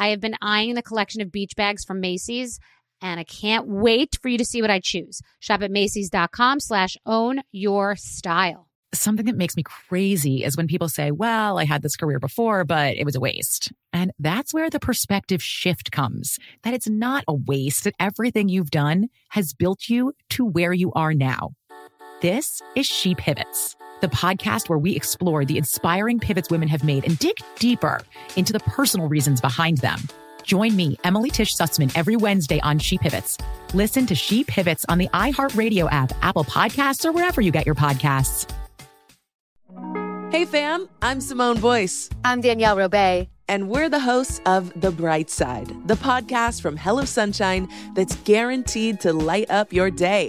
I have been eyeing the collection of beach bags from Macy's and I can't wait for you to see what I choose. Shop at Macy's.com slash own your style. Something that makes me crazy is when people say, well, I had this career before, but it was a waste. And that's where the perspective shift comes that it's not a waste, that everything you've done has built you to where you are now. This is She Pivots the podcast where we explore the inspiring pivots women have made and dig deeper into the personal reasons behind them. Join me, Emily Tish Sussman, every Wednesday on She Pivots. Listen to She Pivots on the iHeartRadio app, Apple Podcasts, or wherever you get your podcasts. Hey, fam, I'm Simone Boyce. I'm Danielle Robay. And we're the hosts of The Bright Side, the podcast from Hello Sunshine that's guaranteed to light up your day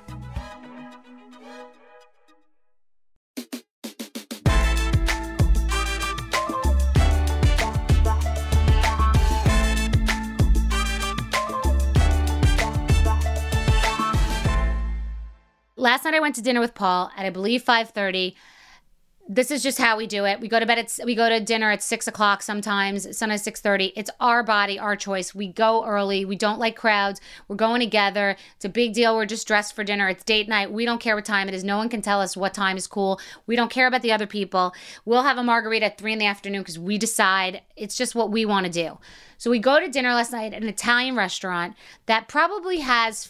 Last night I went to dinner with Paul at I believe five thirty. This is just how we do it. We go to bed at we go to dinner at six o'clock sometimes, sometimes six thirty. It's our body, our choice. We go early. We don't like crowds. We're going together. It's a big deal. We're just dressed for dinner. It's date night. We don't care what time it is. No one can tell us what time is cool. We don't care about the other people. We'll have a margarita at three in the afternoon because we decide it's just what we want to do. So we go to dinner last night at an Italian restaurant that probably has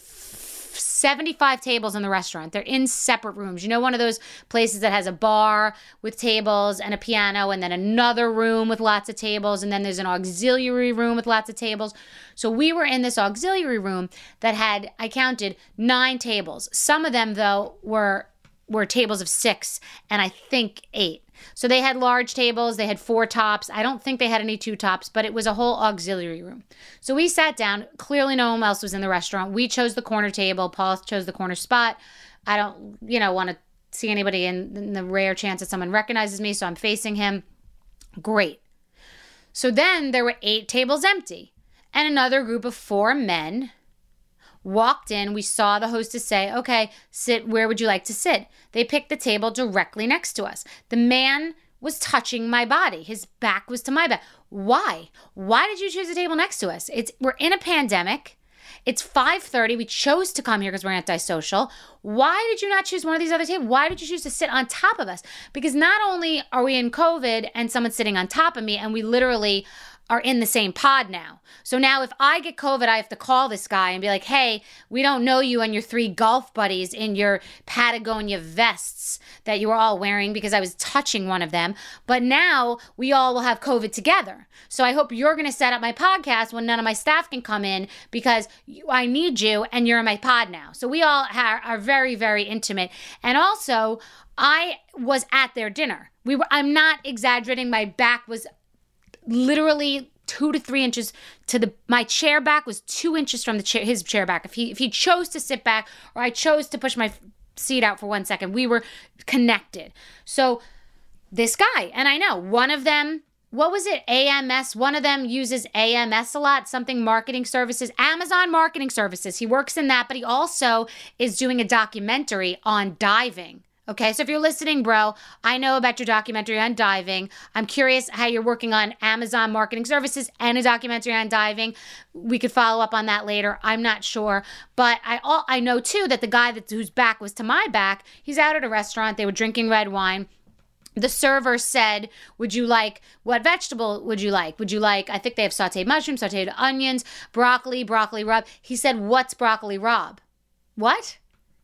75 tables in the restaurant. They're in separate rooms. You know, one of those places that has a bar with tables and a piano, and then another room with lots of tables, and then there's an auxiliary room with lots of tables. So we were in this auxiliary room that had, I counted, nine tables. Some of them, though, were were tables of six, and I think eight. So they had large tables, they had four tops. I don't think they had any two tops, but it was a whole auxiliary room. So we sat down. Clearly, no one else was in the restaurant. We chose the corner table. Paul chose the corner spot. I don't, you know, want to see anybody in, in the rare chance that someone recognizes me, so I'm facing him. Great. So then there were eight tables empty, and another group of four men walked in. We saw the hostess say, Okay, sit, where would you like to sit? They picked the table directly next to us. The man was touching my body. His back was to my back. Why? Why did you choose a table next to us? It's we're in a pandemic. It's 5:30. We chose to come here because we're antisocial. Why did you not choose one of these other tables? Why did you choose to sit on top of us? Because not only are we in COVID and someone's sitting on top of me and we literally are in the same pod now. So now if I get COVID, I have to call this guy and be like, hey, we don't know you and your three golf buddies in your Patagonia vests that you were all wearing because I was touching one of them. But now we all will have COVID together. So I hope you're going to set up my podcast when none of my staff can come in because I need you and you're in my pod now. So we all are very, very intimate. And also, I was at their dinner. We were I'm not exaggerating. My back was literally two to three inches to the my chair back was two inches from the chair his chair back. If he if he chose to sit back or i chose to push my seat out for one second we were connected. So this guy and i know one of them what was it? Ams one of them uses ams a lot something marketing services amazon marketing services. He works in that but he also is doing a documentary on diving Okay, so if you're listening, bro, I know about your documentary on diving. I'm curious how you're working on Amazon marketing services and a documentary on diving. We could follow up on that later. I'm not sure, but I all I know too that the guy that whose back was to my back, he's out at a restaurant. They were drinking red wine the server said, Would you like what vegetable would you like? Would you like, I think they have sauteed mushrooms, sauteed onions, broccoli, broccoli rabe. He said, What's broccoli rabe? What?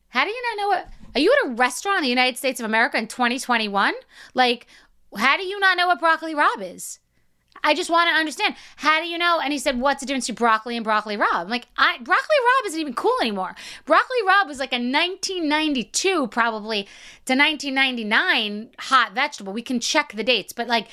How do you not know what? Are you at a restaurant in the United States of America in 2021? Like, how do you not know what broccoli rabe is? I just want to understand. How do you know? And he said, "What's the difference between broccoli and broccoli rabe? I'm like, I, broccoli rabe isn't even cool anymore. Broccoli rabe was like a 1992 probably to 1999 hot vegetable. We can check the dates, but like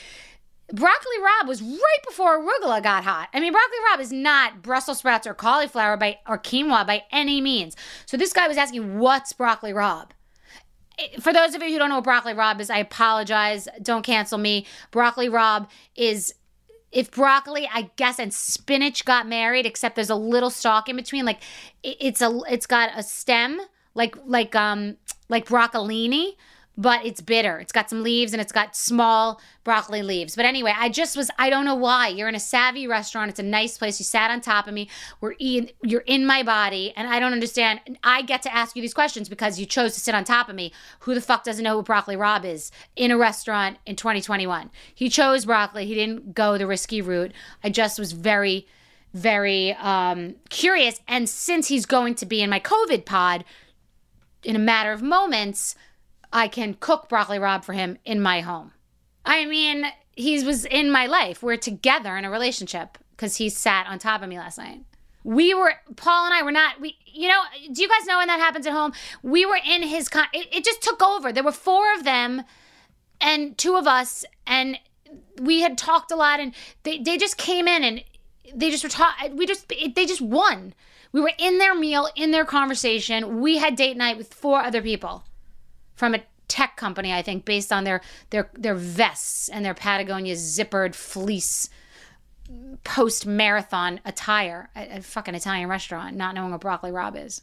broccoli rabe was right before arugula got hot. I mean, broccoli rabe is not Brussels sprouts or cauliflower by or quinoa by any means. So this guy was asking, "What's broccoli rabe?" for those of you who don't know what broccoli rabe is, I apologize. Don't cancel me. Broccoli rabe is if broccoli, I guess, and spinach got married, except there's a little stalk in between. Like it's a, it's got a stem, like like um like broccolini, but it's bitter. It's got some leaves and it's got small broccoli leaves. But anyway, I just was I don't know why. You're in a savvy restaurant. It's a nice place. You sat on top of me. We're eating you're in my body and I don't understand. I get to ask you these questions because you chose to sit on top of me. Who the fuck doesn't know who broccoli rabe is in a restaurant in 2021? He chose broccoli. He didn't go the risky route. I just was very very um, curious and since he's going to be in my COVID pod in a matter of moments, I can cook broccoli rabe for him in my home. I mean, he was in my life. We're together in a relationship because he sat on top of me last night. We were Paul and I were not. We, you know, do you guys know when that happens at home? We were in his. Con- it, it just took over. There were four of them, and two of us, and we had talked a lot, and they they just came in and they just were. We just they just won. We were in their meal, in their conversation. We had date night with four other people from a tech company, I think, based on their their their vests and their Patagonia zippered fleece post marathon attire at a fucking Italian restaurant, not knowing what broccoli rabe is.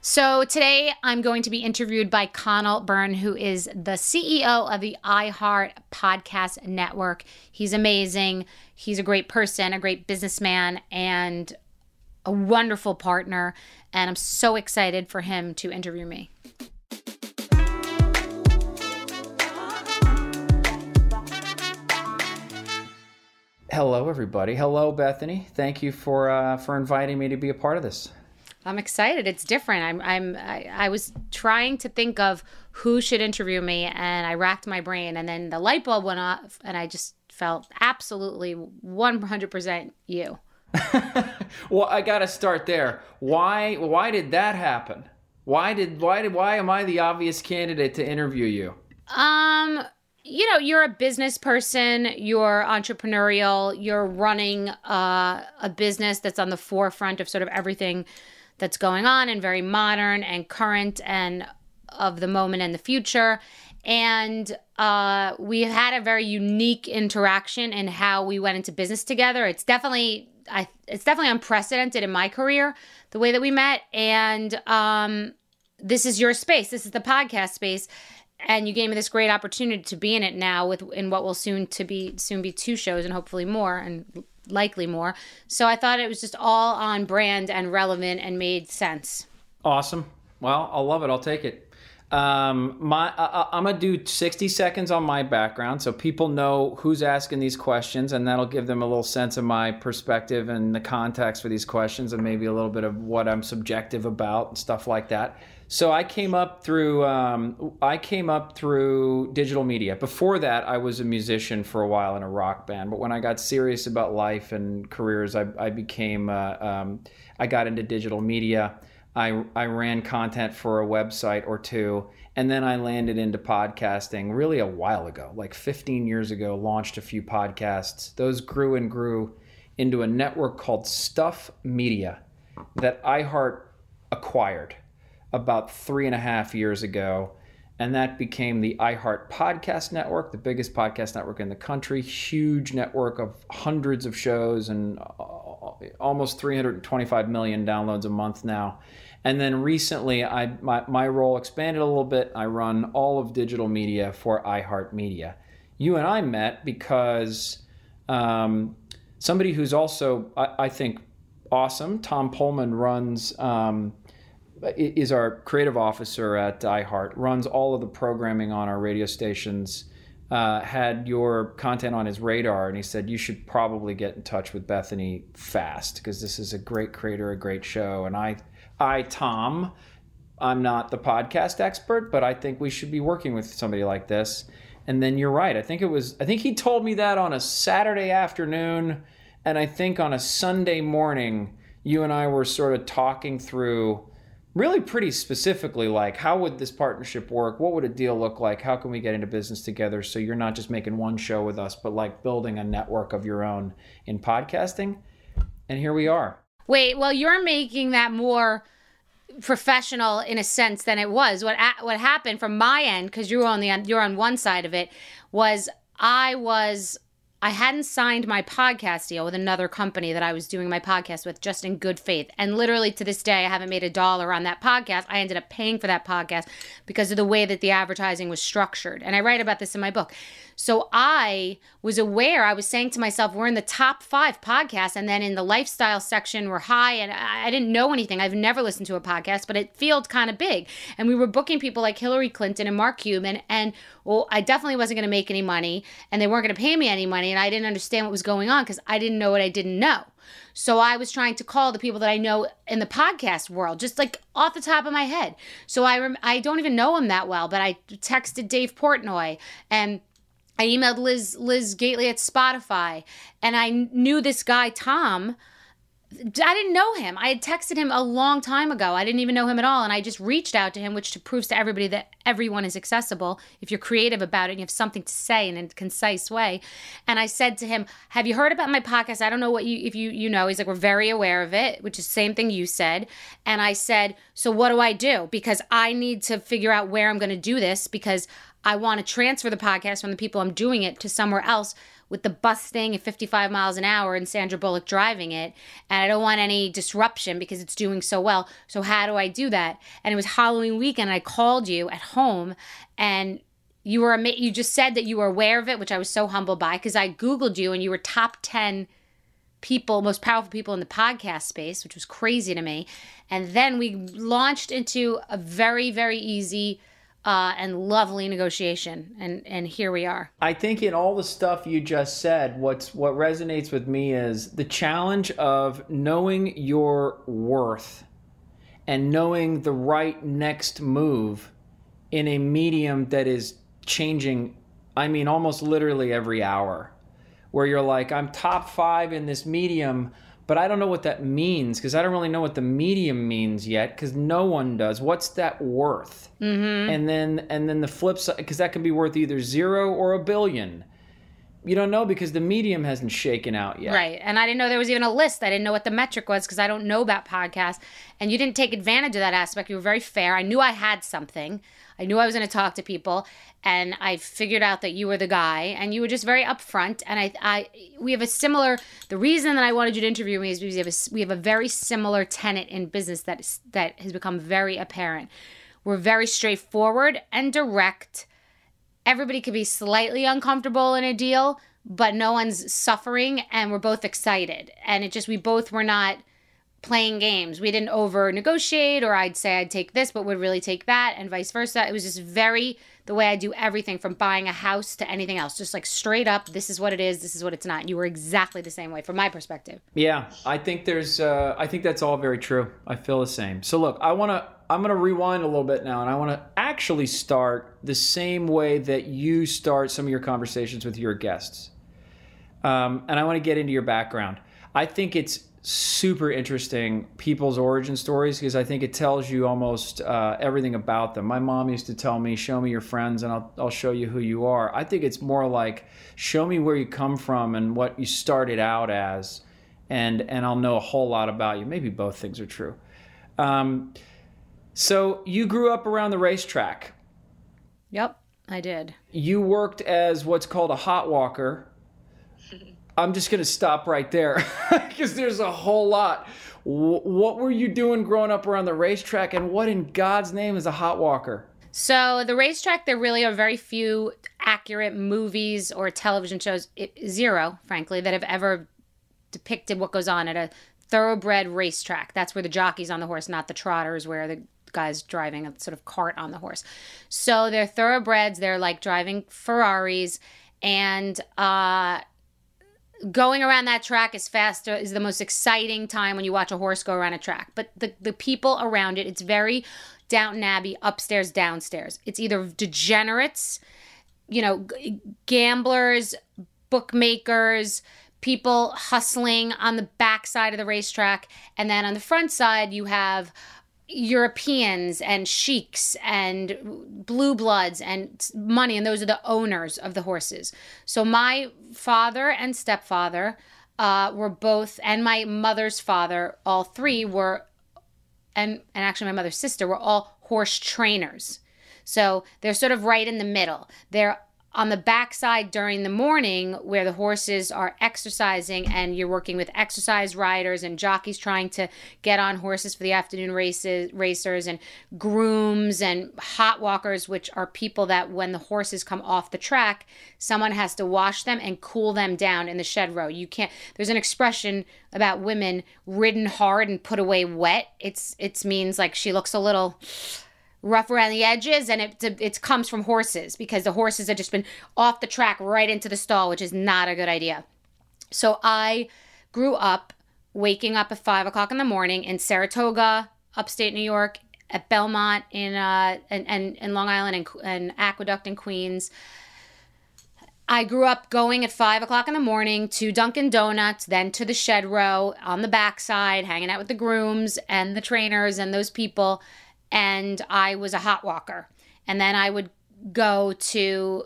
So today I'm going to be interviewed by Conal Byrne, who is the CEO of the iHeart Podcast Network. He's amazing. He's a great person, a great businessman, and a wonderful partner, and I'm so excited for him to interview me. Hello, everybody. Hello, Bethany. Thank you for uh, for inviting me to be a part of this. I'm excited. It's different. I'm I'm I, I, was trying to think of who should interview me, and I racked my brain, and then the light bulb went off, and I just felt absolutely 100% you. well, I got to start there. Why why did that happen? Why did why did why am I the obvious candidate to interview you? Um you know, you're a business person, you're entrepreneurial, you're running uh, a business that's on the forefront of sort of everything that's going on and very modern and current and of the moment and the future. And uh, we had a very unique interaction in how we went into business together. It's definitely I it's definitely unprecedented in my career the way that we met and um this is your space this is the podcast space and you gave me this great opportunity to be in it now with in what will soon to be soon be two shows and hopefully more and likely more. So i thought it was just all on brand and relevant and made sense. Awesome. Well i'll love it. I'll take it um, my I, I'm gonna do 60 seconds on my background, so people know who's asking these questions, and that'll give them a little sense of my perspective and the context for these questions, and maybe a little bit of what I'm subjective about and stuff like that. So I came up through um, I came up through digital media. Before that, I was a musician for a while in a rock band. But when I got serious about life and careers, I, I became uh, um, I got into digital media. I, I ran content for a website or two, and then I landed into podcasting really a while ago, like 15 years ago, launched a few podcasts. Those grew and grew into a network called Stuff Media that iHeart acquired about three and a half years ago. And that became the iHeart Podcast Network, the biggest podcast network in the country, huge network of hundreds of shows and uh, almost 325 million downloads a month now. And then recently, I my, my role expanded a little bit. I run all of digital media for iHeartMedia. You and I met because um, somebody who's also, I, I, think, awesome, Tom Poleman runs. Um, is our creative officer at iHeart, runs all of the programming on our radio stations uh, had your content on his radar and he said you should probably get in touch with Bethany fast because this is a great creator, a great show. And I, I Tom, I'm not the podcast expert, but I think we should be working with somebody like this. And then you're right. I think it was. I think he told me that on a Saturday afternoon, and I think on a Sunday morning, you and I were sort of talking through really pretty specifically like how would this partnership work what would a deal look like how can we get into business together so you're not just making one show with us but like building a network of your own in podcasting and here we are wait well you're making that more professional in a sense than it was what what happened from my end because you're on the you're on one side of it was i was I hadn't signed my podcast deal with another company that I was doing my podcast with just in good faith. And literally to this day, I haven't made a dollar on that podcast. I ended up paying for that podcast because of the way that the advertising was structured. And I write about this in my book. So I was aware, I was saying to myself, we're in the top five podcasts. And then in the lifestyle section, we're high. And I didn't know anything. I've never listened to a podcast, but it felt kind of big. And we were booking people like Hillary Clinton and Mark Cuban. And well, I definitely wasn't going to make any money. And they weren't going to pay me any money. And I didn't understand what was going on because I didn't know what I didn't know. So I was trying to call the people that I know in the podcast world, just like off the top of my head. So I rem- I don't even know him that well, but I texted Dave Portnoy and I emailed Liz Liz Gateley at Spotify, and I knew this guy Tom. I didn't know him. I had texted him a long time ago. I didn't even know him at all, and I just reached out to him, which proves to everybody that everyone is accessible if you're creative about it and you have something to say in a concise way. And I said to him, "Have you heard about my podcast? I don't know what you if you you know." He's like, "We're very aware of it," which is the same thing you said. And I said, "So what do I do? Because I need to figure out where I'm going to do this because I want to transfer the podcast from the people I'm doing it to somewhere else with the bus staying at 55 miles an hour and Sandra Bullock driving it. And I don't want any disruption because it's doing so well. So, how do I do that? And it was Halloween weekend. I called you at home and you were you just said that you were aware of it, which I was so humbled by because I Googled you and you were top 10 people, most powerful people in the podcast space, which was crazy to me. And then we launched into a very, very easy uh, and lovely negotiation. And and here we are. I think in all the stuff you just said, what's what resonates with me is the challenge of knowing your worth and knowing the right next move in a medium that is changing. I mean, almost literally every hour, where you're like, I'm top five in this medium but I don't know what that means because I don't really know what the medium means yet because no one does. What's that worth? Mm-hmm. And then and then the flip side because that can be worth either zero or a billion. You don't know because the medium hasn't shaken out yet. Right. And I didn't know there was even a list. I didn't know what the metric was because I don't know about podcasts. And you didn't take advantage of that aspect. You were very fair. I knew I had something. I knew I was going to talk to people, and I figured out that you were the guy, and you were just very upfront. And I, I, we have a similar. The reason that I wanted you to interview me is because we have a, we have a very similar tenet in business that that has become very apparent. We're very straightforward and direct. Everybody could be slightly uncomfortable in a deal, but no one's suffering, and we're both excited. And it just we both were not playing games. We didn't over negotiate, or I'd say I'd take this, but would really take that, and vice versa. It was just very the way I do everything from buying a house to anything else. Just like straight up, this is what it is, this is what it's not. And you were exactly the same way from my perspective. Yeah, I think there's, uh, I think that's all very true. I feel the same. So look, I want to, I'm going to rewind a little bit now, and I want to actually start the same way that you start some of your conversations with your guests. Um, and I want to get into your background. I think it's super interesting people's origin stories because I think it tells you almost uh, everything about them. My mom used to tell me, "Show me your friends, and I'll I'll show you who you are." I think it's more like, "Show me where you come from and what you started out as, and and I'll know a whole lot about you." Maybe both things are true. Um, so you grew up around the racetrack. Yep, I did. You worked as what's called a hot walker I'm just going to stop right there because there's a whole lot. What were you doing growing up around the racetrack, and what in God's name is a hot walker? So the racetrack, there really are very few accurate movies or television shows, zero, frankly, that have ever depicted what goes on at a thoroughbred racetrack. That's where the jockey's on the horse, not the trotters, where the guy's driving a sort of cart on the horse. So they're thoroughbreds. They're like driving Ferraris, and uh, going around that track is faster uh, is the most exciting time when you watch a horse go around a track. But the the people around it, it's very Downton Abbey, upstairs, downstairs. It's either degenerates, you know, g- gamblers, bookmakers, people hustling on the back side of the racetrack, and then on the front side you have Europeans and sheiks and blue bloods and money, and those are the owners of the horses. So my father and stepfather uh, were both, and my mother's father, all three were, and and actually my mother's sister were all horse trainers. So they're sort of right in the middle. They're on the backside during the morning where the horses are exercising and you're working with exercise riders and jockeys trying to get on horses for the afternoon races racers and grooms and hot walkers which are people that when the horses come off the track someone has to wash them and cool them down in the shed row. You can't there's an expression about women ridden hard and put away wet. It's it means like she looks a little rough around the edges and it it comes from horses because the horses have just been off the track right into the stall which is not a good idea. So i grew up waking up at five o'clock in the morning in saratoga upstate new york at belmont in uh and and, in long island and, and aqueduct in queens. I grew up going at five o'clock in the morning to Dunkin' Donuts, then to the shed row on the backside, hanging out with the grooms and the trainers and those people and I was a hot walker. And then I would go to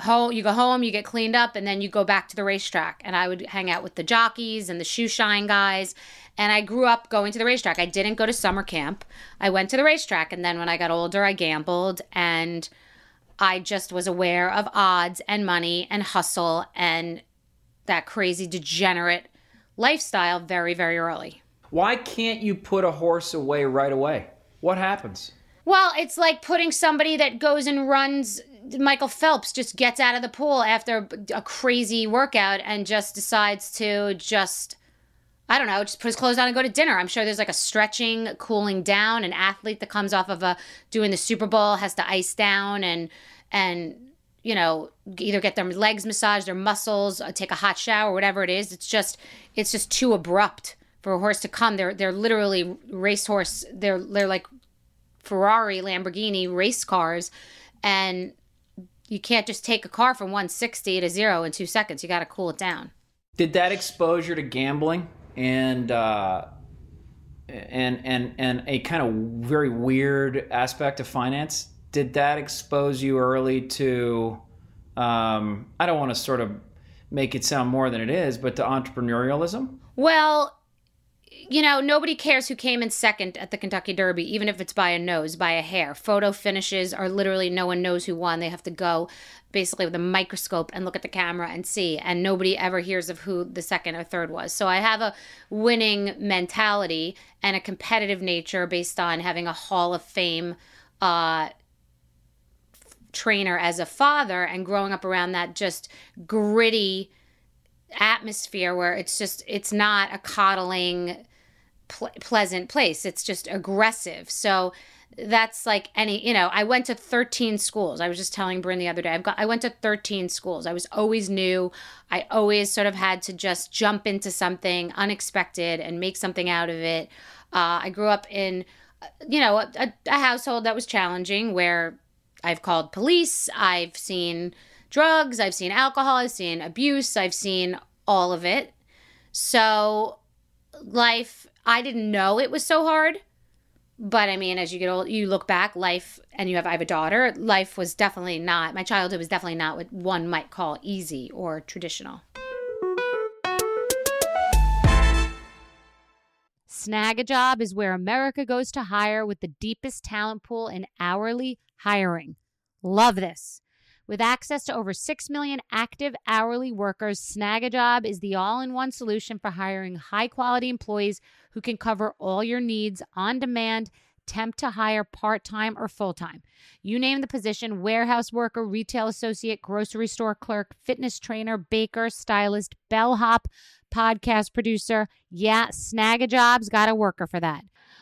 home you go home you get cleaned up and then you go back to the racetrack. And i would hang out with the jockeys and the shoe shine guys. And i grew up going to the racetrack. I didn't go to summer camp. I went to the racetrack and then when i got older i gambled and i just was aware of odds and money and hustle and that crazy degenerate lifestyle very very early. Why can't you put a horse away right away what happens? Well, it's like putting somebody that goes and runs Michael Phelps just gets out of the pool after a crazy workout and just decides to just I don't know, just put his clothes on and go to dinner. I'm sure there's like a stretching, cooling down. An athlete that comes off of a doing the Super Bowl has to ice down and and you know either get their legs massaged, their muscles, uh, take a hot shower, whatever it is. It's just it's just too abrupt for a horse to come. They're they're literally racehorse. They're they're like Ferrari, Lamborghini race cars, and you can't just take a car from 160 to zero in two seconds. You got to cool it down. Did that exposure to gambling and uh, and and and a kind of very weird aspect of finance did that expose you early to? Um, I don't want to sort of make it sound more than it is, but to entrepreneurialism. Well, you know, nobody cares who came in second at the Kentucky Derby, even if it's by a nose, by a hair. Photo finishes are literally no one knows who won. They have to go basically with a microscope and look at the camera and see, and nobody ever hears of who the second or third was. So I have a winning mentality and a competitive nature based on having a Hall of Fame uh, trainer as a father and growing up around that just gritty atmosphere where it's just it's not a coddling ple- pleasant place. It's just aggressive. So that's like any, you know, I went to 13 schools. I was just telling Bryn the other day. I've got I went to 13 schools. I was always new. I always sort of had to just jump into something unexpected and make something out of it. Uh, I grew up in uh, you know, a, a household that was challenging where I've called police, I've seen drugs, I've seen alcohol, I've seen abuse, I've seen all of it. So life I didn't know it was so hard. But I mean, as you get old, you look back, life, and you have, I have a daughter, life was definitely not, my childhood was definitely not what one might call easy or traditional. Snagajob is where America goes to hire with the deepest talent pool in hourly hiring. Love this. With access to over 6 million active hourly workers, Snagajob is the all in one solution for hiring high quality employees who can cover all your needs on demand, temp to hire part time or full time. You name the position warehouse worker, retail associate, grocery store clerk, fitness trainer, baker, stylist, bellhop, podcast producer. Yeah, Snagajob's got a worker for that.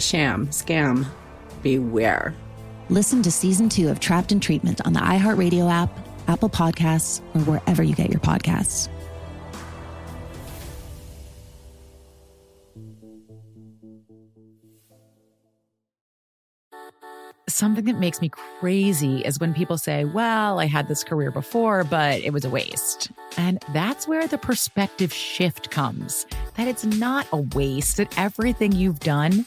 sham, scam, beware. Listen to season two of Trapped in Treatment on the iHeartRadio app, Apple Podcasts, or wherever you get your podcasts. Something that makes me crazy is when people say, Well, I had this career before, but it was a waste. And that's where the perspective shift comes that it's not a waste, that everything you've done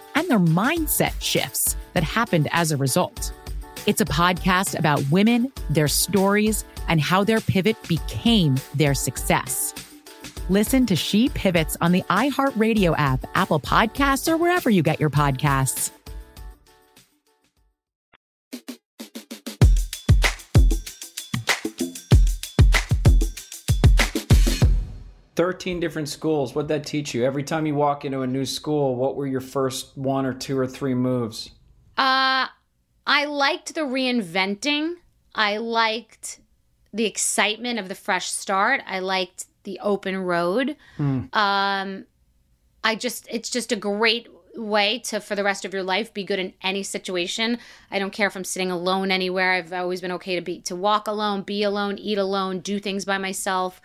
and their mindset shifts that happened as a result. It's a podcast about women, their stories, and how their pivot became their success. Listen to She Pivots on the iHeartRadio app, Apple Podcasts, or wherever you get your podcasts. 13 different schools. What'd that teach you? Every time you walk into a new school, what were your first one or two or three moves? Uh, I liked the reinventing. I liked the excitement of the fresh start. I liked the open road. Hmm. Um, I just, it's just a great way to, for the rest of your life, be good in any situation. I don't care if I'm sitting alone anywhere. I've always been okay to be, to walk alone, be alone, eat alone, do things by myself.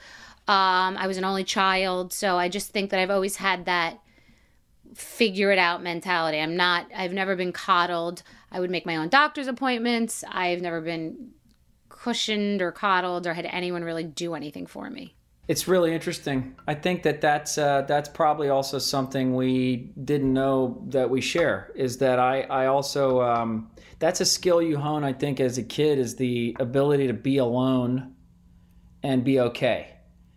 Um, I was an only child, so I just think that I've always had that figure it out mentality. I'm not, I've never been coddled. I would make my own doctor's appointments. I've never been cushioned or coddled or had anyone really do anything for me. It's really interesting. I think that that's uh, that's probably also something we didn't know that we share. Is that I I also um, that's a skill you hone. I think as a kid is the ability to be alone and be okay.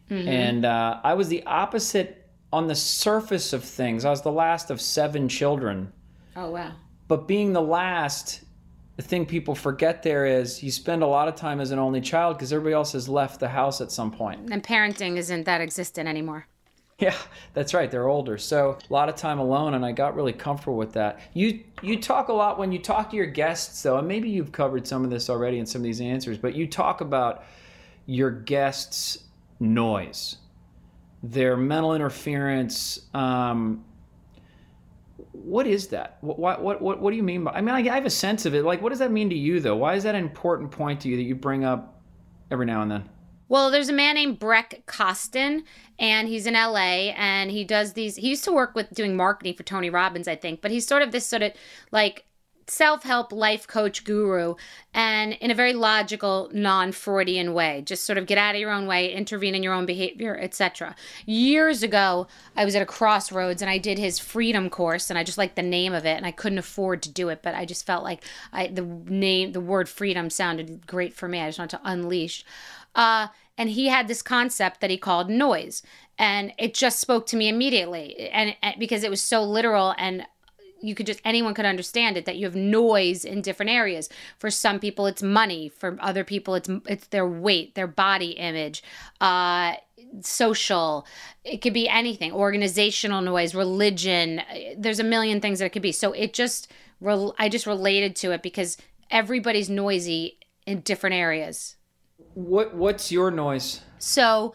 Mm-hmm. And uh, I was the opposite on the surface of things. I was the last of seven children. Oh wow! But being the last the thing people forget there is you spend a lot of time as an only child because everybody else has left the house at some point. And parenting isn't that existent anymore. Yeah, that's right. They're older, so a lot of time alone, and I got really comfortable with that. You you talk a lot when you talk to your guests, though, and maybe you've covered some of this already in some of these answers, but you talk about your guests' noise, their mental interference, um, what is that? What, what, what, what do you mean by? I mean, I have a sense of it. Like, what does that mean to you, though? Why is that an important point to you that you bring up every now and then? Well, there's a man named Breck Costin, and he's in LA, and he does these. He used to work with doing marketing for Tony Robbins, I think, but he's sort of this sort of like self help life coach guru and in a very logical, non Freudian way. Just sort of get out of your own way, intervene in your own behavior, etc. Years ago, I was at a crossroads and I did his freedom course and I just liked the name of it and I couldn't afford to do it, but I just felt like I, the name, the word freedom sounded great for me. I just wanted to unleash. Uh, and he had this concept that he called noise and it just spoke to me immediately and, and because it was so literal and you could just anyone could understand it that you have noise in different areas. For some people it's money. For other people it's it's their weight their body image uh social. It could be anything. Organizational noise religion. There's a million things that it could be. So it just i just related to it because everybody's noisy in different areas. What what's your noise? So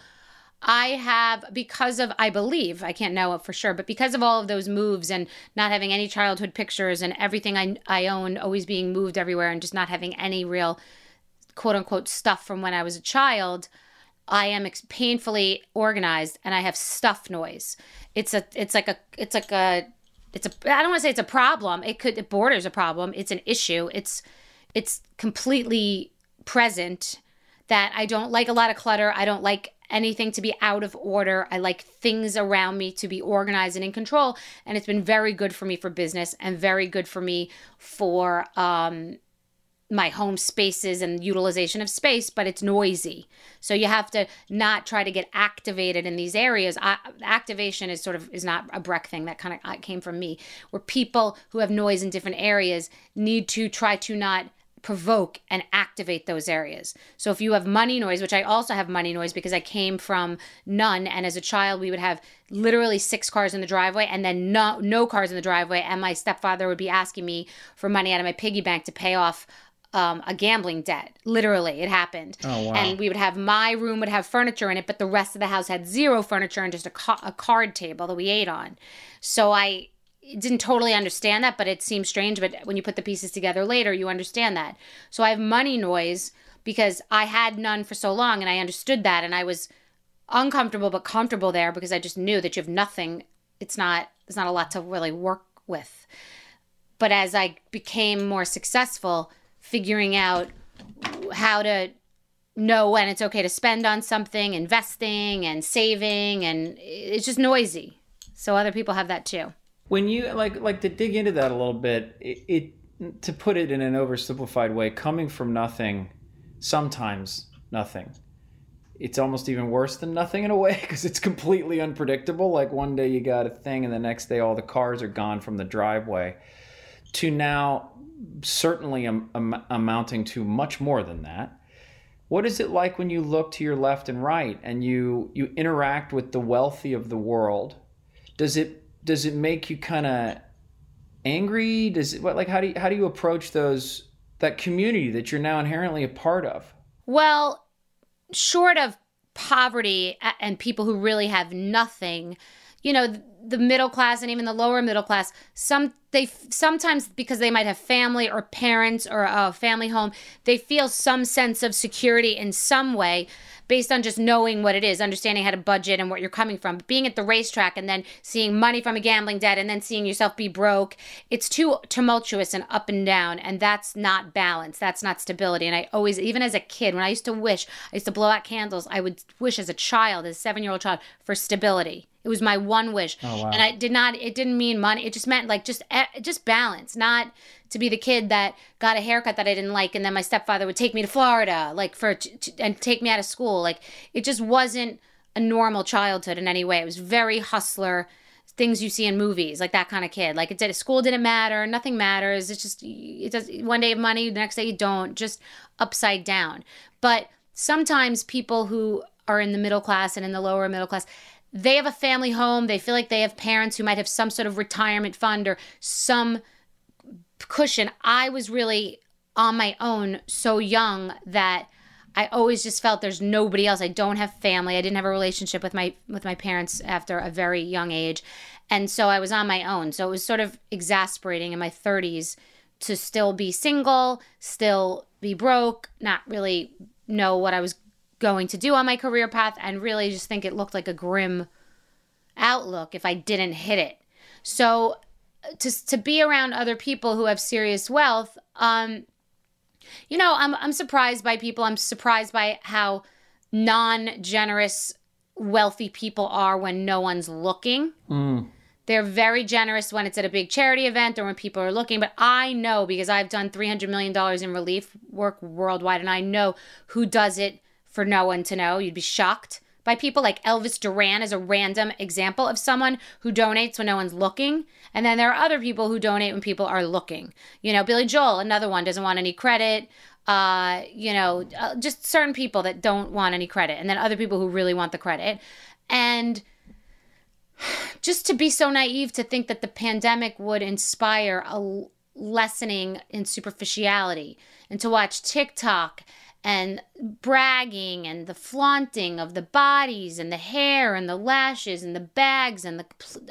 I have, because of, I believe, I can't know for sure, but because of all of those moves and not having any childhood pictures and everything I, I own always being moved everywhere and just not having any real quote unquote stuff from when I was a child, I am ex- painfully organized and I have stuff noise. It's a, it's like a, it's like a, it's a, I don't want to say it's a problem. It could, it borders a problem. It's an issue. It's, it's completely present that I don't like a lot of clutter. I don't like anything to be out of order. I like things around me to be organized and in control. And it's been very good for me for business and very good for me for um, my home spaces and utilization of space, but it's noisy. So you have to not try to get activated in these areas. I, activation is sort of is not a Breck thing that kind of uh, came from me, where people who have noise in different areas need to try to not provoke and activate those areas. So if you have money noise, which I also have money noise because I came from none and as a child we would have literally six cars in the driveway and then no no cars in the driveway and my stepfather would be asking me for money out of my piggy bank to pay off um, a gambling debt. Literally, it happened. Oh, wow. And we would have my room would have furniture in it, but the rest of the house had zero furniture and just a, ca- a card table that we ate on. So I didn't totally understand that, but it seems strange. But when you put the pieces together later, you understand that. So I have money noise because I had none for so long and I understood that. And I was uncomfortable but comfortable there because I just knew that you have nothing. It's not, there's not a lot to really work with. But as I became more successful, figuring out how to know when it's okay to spend on something, investing and saving, and it's just noisy. So other people have that too. When you like like to dig into that a little bit, it, it to put it in an oversimplified way, coming from nothing, sometimes nothing. It's almost even worse than nothing in a way because it's completely unpredictable. Like one day you got a thing, and the next day all the cars are gone from the driveway. To now, certainly am, am, amounting to much more than that. What is it like when you look to your left and right and you you interact with the wealthy of the world? Does it does it make you kind of angry? Does it what like how do you how do you approach those that community that you're now inherently a part of? Well, short of poverty and people who really have nothing, you know, the middle class and even the lower middle class, some they sometimes because they might have family or parents or a family home, they feel some sense of security in some way based on just knowing what it is, understanding how to budget and what you're coming from. Being at the racetrack and then seeing money from a gambling debt and then seeing yourself be broke, it's too tumultuous and up and down. And that's not balance. That's not stability. And I always, even as a kid, when I used to wish, I used to blow out candles, I would wish as a child, as a seven year old child, for stability. It was my one wish. Oh, wow. And I did not, it didn't mean money. It just meant like just, eh, just balance, not to be the kid that got a haircut that I didn't like. And then my stepfather would take me to Florida, like for, and take me out of school. Like it just wasn't a normal childhood in any way. It was very hustler things you see in movies, like that kind of kid. Like it did, school didn't matter, nothing matters. It's just it does. One day have money, the next day you don't. Just upside down. But sometimes people who are in the middle class and in the lower middle class, they have a family home. They feel like they have parents who might have some sort of retirement fund or some cushion. I was really on my own so young that I always just felt there's nobody else. I don't have family. I didn't have a relationship with my with my parents after a very young age. And so I was on my own. So it was sort of exasperating in my 30s to still be single, still be broke, not really know what I was going to do on my career path and really just think it looked like a grim outlook if I didn't hit it. So to to be around other people who have serious wealth, um you know, I'm I'm surprised by people. I'm surprised by how non-generous wealthy people are when no one's looking. Mm. They're very generous when it's at a big charity event or when people are looking. But I know because I've done $300 million in relief work worldwide, and I know who does it for no one to know. You'd be shocked by people like Elvis Duran is a random example of someone who donates when no one's looking. And then there are other people who donate when people are looking. You know, Billy Joel, another one, doesn't want any credit. Uh, you know, uh, just certain people that don't want any credit. And then other people who really want the credit. And just to be so naive to think that the pandemic would inspire a lessening in superficiality and to watch TikTok and bragging and the flaunting of the bodies and the hair and the lashes and the bags and the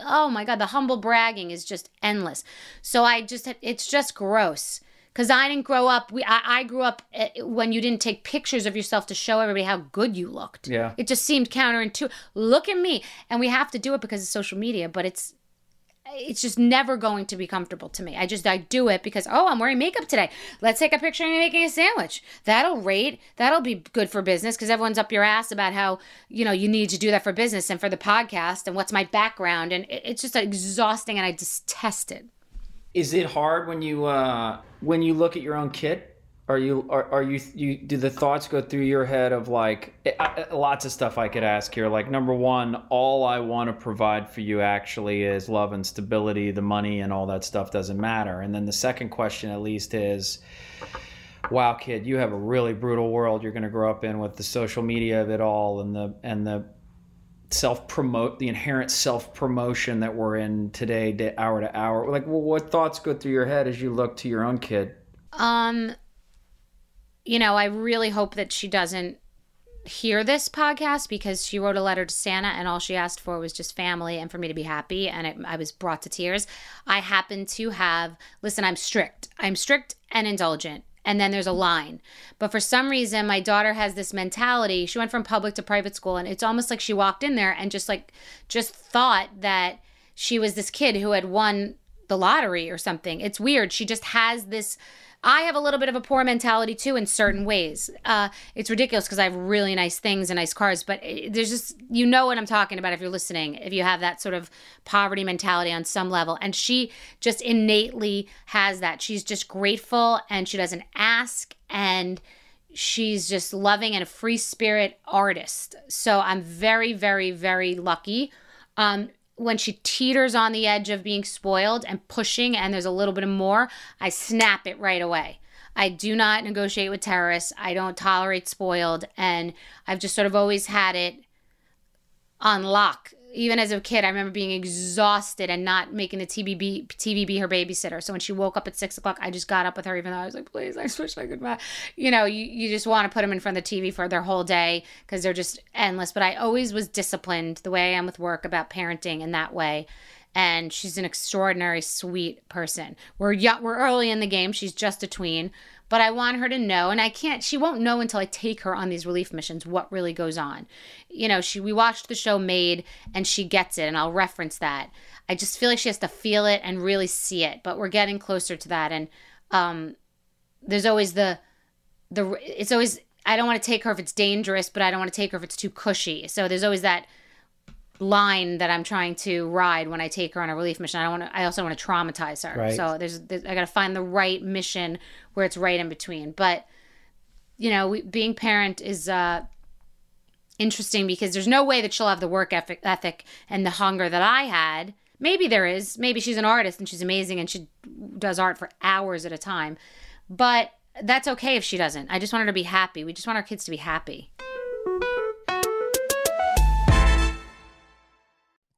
oh my god the humble bragging is just endless. So i just it's just gross. Because i didn't grow up we I, I grew up eh, when you didn't take pictures of yourself to show everybody how good you looked. Yeah. it just seemed counterintuitive. Look at me. And we have to do it because of social media but it's it's just never going to be comfortable to me. I just I do it because oh I'm wearing makeup today. Let's take a picture of me making a sandwich. That'll rate. That'll be good for business because everyone's up your ass about how you know you need to do that for business and for the podcast and what's my background and it's just exhausting and I detest it. Is it hard when you uh, when you look at your own kid? Are you are, are you you do the thoughts go through your head of like lots of stuff I could ask here? Like number one, all I want to provide for you actually is love and stability. The money and all that stuff doesn't matter. And then the second question, at least, is wow kid you have a really brutal world you're going to grow up in with the social media of it all and the and the self promote the inherent self promotion that we're in today day, hour to hour like well, what thoughts go through your head as you look to your own kid Um you know, I really hope that she doesn't hear this podcast because she wrote a letter to Santa and all she asked for was just family and for me to be happy and it, I was brought to tears. I happen to have listen, I'm strict. I'm strict and indulgent. And then there's a line. But for some reason my daughter has this mentality. She went from public to private school and it's almost like she walked in there and just like just thought that she was this kid who had won the lottery or something. It's weird. She just has this I have a little bit of a poor mentality too in certain ways. Uh, it's ridiculous because I have really nice things and nice cars, but it, there's just, you know what I'm talking about if you're listening, if you have that sort of poverty mentality on some level. And she just innately has that. She's just grateful and she doesn't ask and she's just loving and a free spirit artist. So I'm very, very, very lucky. Um, when she teeters on the edge of being spoiled and pushing, and there's a little bit of more, I snap it right away. I do not negotiate with terrorists. I don't tolerate spoiled. And I've just sort of always had it on lock. Even as a kid, I remember being exhausted and not making the TV be, TV be her babysitter. So when she woke up at six o'clock, I just got up with her, even though I was like, please, I wish I could. ma-" You know, you, you just want to put them in front of the TV for their whole day because they're just endless. But I always was disciplined the way I am with work about parenting in that way. and she's an extraordinary, sweet person. We're we're early in the game. She's just a tween, but I want her to know, and I can't. She won't know until I take her on these relief missions what really goes on. You know, she we watched the show Maid and she gets it, and I'll reference that. I just feel like she has to feel it and really see it, but we're getting closer to that, and um, there's always the the it's always I don't want to take her if it's dangerous, but I don't want to take her if it's too cushy. So there's always that line that I'm trying to ride when I take her on a relief mission. I don't want to. I also want to traumatize her. Right. So there's, there's I got to find the right mission where it's right in between. But you know, we, being parent is uh, interesting because there's no way that she'll have the work ethic, ethic and the hunger that I had. Maybe there is. Maybe she's an artist and she's amazing and she does art for hours at a time. But that's okay if she doesn't. I just want her to be happy. We just want our kids to be happy.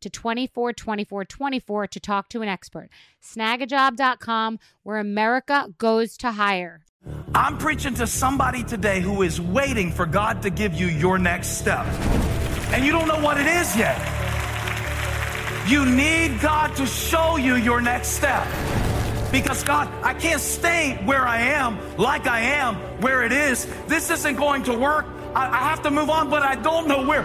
to 24 24 24 to talk to an expert. Snagajob.com, where America goes to hire. I'm preaching to somebody today who is waiting for God to give you your next step. And you don't know what it is yet. You need God to show you your next step. Because God, I can't stay where I am, like I am, where it is. This isn't going to work. I, I have to move on, but I don't know where.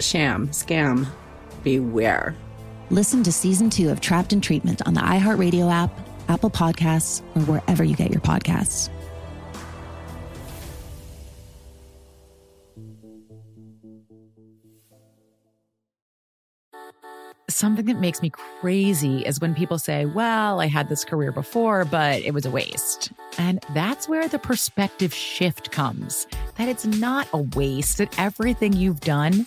sham, scam, beware. Listen to season two of Trapped in Treatment on the iHeartRadio app, Apple Podcasts, or wherever you get your podcasts. Something that makes me crazy is when people say, Well, I had this career before, but it was a waste. And that's where the perspective shift comes that it's not a waste, that everything you've done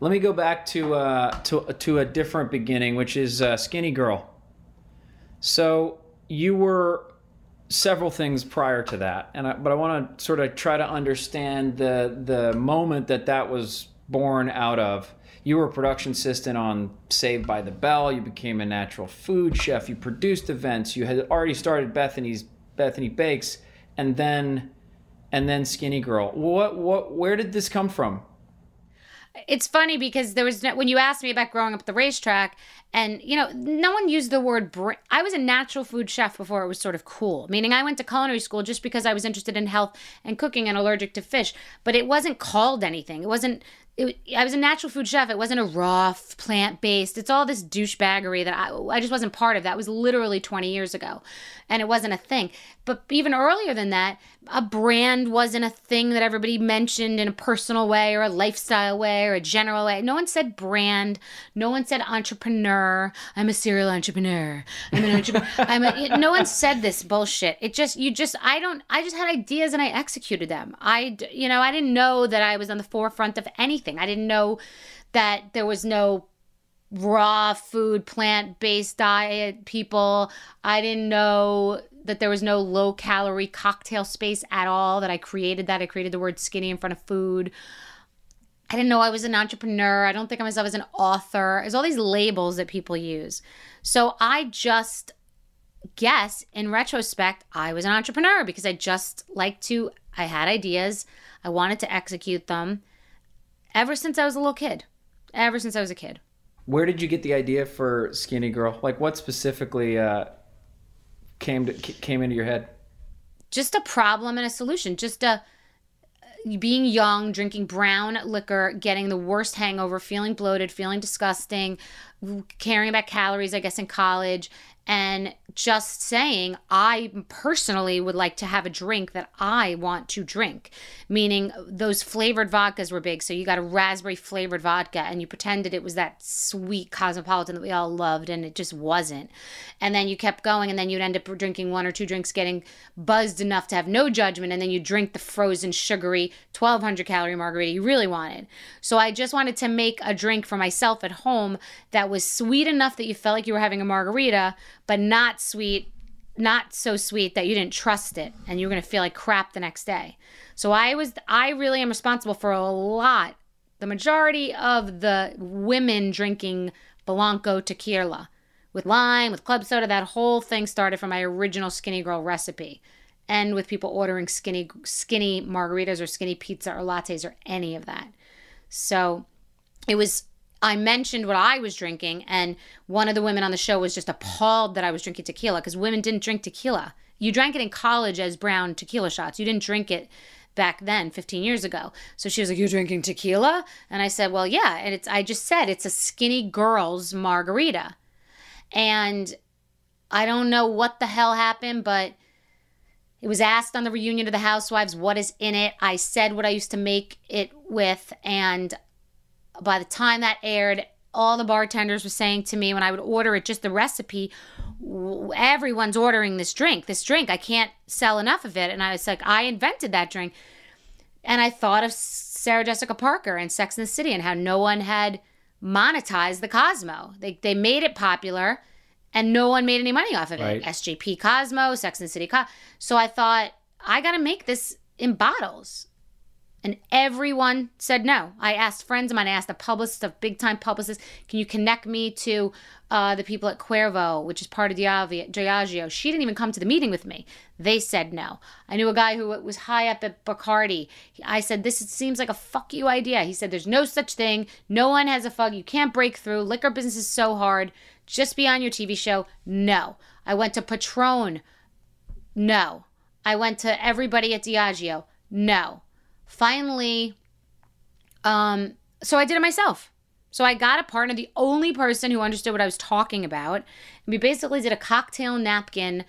Let me go back to uh, to to a different beginning, which is uh, Skinny Girl. So you were several things prior to that, and I, but I want to sort of try to understand the the moment that that was born out of. You were a production assistant on Saved by the Bell. You became a natural food chef. You produced events. You had already started Bethenny's Bethenny Bakes, and then and then Skinny Girl. What what where did this come from? It's funny because there was no, when you asked me about growing up at the racetrack and you know no one used the word br- i was a natural food chef before it was sort of cool meaning i went to culinary school just because i was interested in health and cooking and allergic to fish but it wasn't called anything it wasn't it, I was a natural food chef. It wasn't a raw plant based. It's all this douchebaggery that I, I just wasn't part of. That was literally 20 years ago, and it wasn't a thing. But even earlier than that, a brand wasn't a thing that everybody mentioned in a personal way or a lifestyle way or a general way. No one said brand. No one said entrepreneur. I'm a serial entrepreneur. I'm an entrepreneur. I'm a, no one said this bullshit. It just you just I don't I just had ideas and I executed them. I you know I didn't know that I was on the forefront of anything anything. I didn't know that there was no raw food, plant based diet people. I didn't know that there was no low calorie cocktail space at all, that I created that. I created the word skinny in front of food. I didn't know I was an entrepreneur. I don't think of myself as an author. There's all these labels that people use. So I just guess in retrospect, I was an entrepreneur because I just like to, I had ideas, I wanted to execute them ever since I was a little kid. Ever since I was a kid. Where did you get the idea for Skinny Girl? Like, what specifically uh, came to, came into your head? Just a problem and a solution. Just a being young, drinking brown liquor, getting the worst hangover, feeling bloated, feeling disgusting, caring about calories, I guess, in college, and just saying, I personally would like to have a drink that I want to drink, meaning those flavored vodkas were big. So you got a raspberry flavored vodka and you pretended it was that sweet cosmopolitan that we all loved, and it just wasn't. And then you kept going, and then you'd end up drinking one or two drinks, getting buzzed enough to have no judgment, and then you drink the frozen, sugary, 1200 calorie margarita you really wanted. So I just wanted to make a drink for myself at home that was sweet enough that you felt like you were having a margarita but not sweet, not so sweet that you didn't trust it and you were going to feel like crap the next day. So I was, I really am responsible for a lot, the majority of the women drinking Blanco tequila with lime, with club soda. That whole thing started from my original Skinny Girl recipe and with people ordering skinny skinny margaritas or skinny pizza or lattes or any of that. So it was I mentioned what I was drinking, and one of the women on the show was just appalled that I was drinking tequila because women didn't drink tequila. You drank it in college as brown tequila shots. You didn't drink it back then 15 years ago. So she was like you're drinking tequila? And i said well yeah. And it's i just said it's a skinny girl's margarita. And i don't know what the hell happened but it was asked on the reunion of the housewives what is in it. I said what i used to make it with and by the time that aired, all the bartenders were saying to me when I would order it, just the recipe, everyone's ordering this drink. This drink, I can't sell enough of it. And I was like, I invented that drink. And I thought of Sarah Jessica Parker and Sex and the City and how no one had monetized the Cosmo. They, they made it popular and no one made any money off of it. Right. SJP Cosmo, Sex and the City. Co- so I thought, I got to make this in bottles. And everyone said no. I asked friends of mine, I asked a publicist, a big time publicist, can you connect me to uh, the people at Cuervo, which is part of Diageo? She didn't even come to the meeting with me. They said no. I knew a guy who was high up at Bacardi. I said, This seems like a fuck you idea. He said, There's no such thing. No one has a fuck. You can't break through. Liquor business is so hard. Just be on your TV show. No. I went to Patron. No. I went to everybody at Diageo. No finally, um, so I did it myself. So I got a partner, the only person who understood what I was talking about. We basically did a cocktail napkin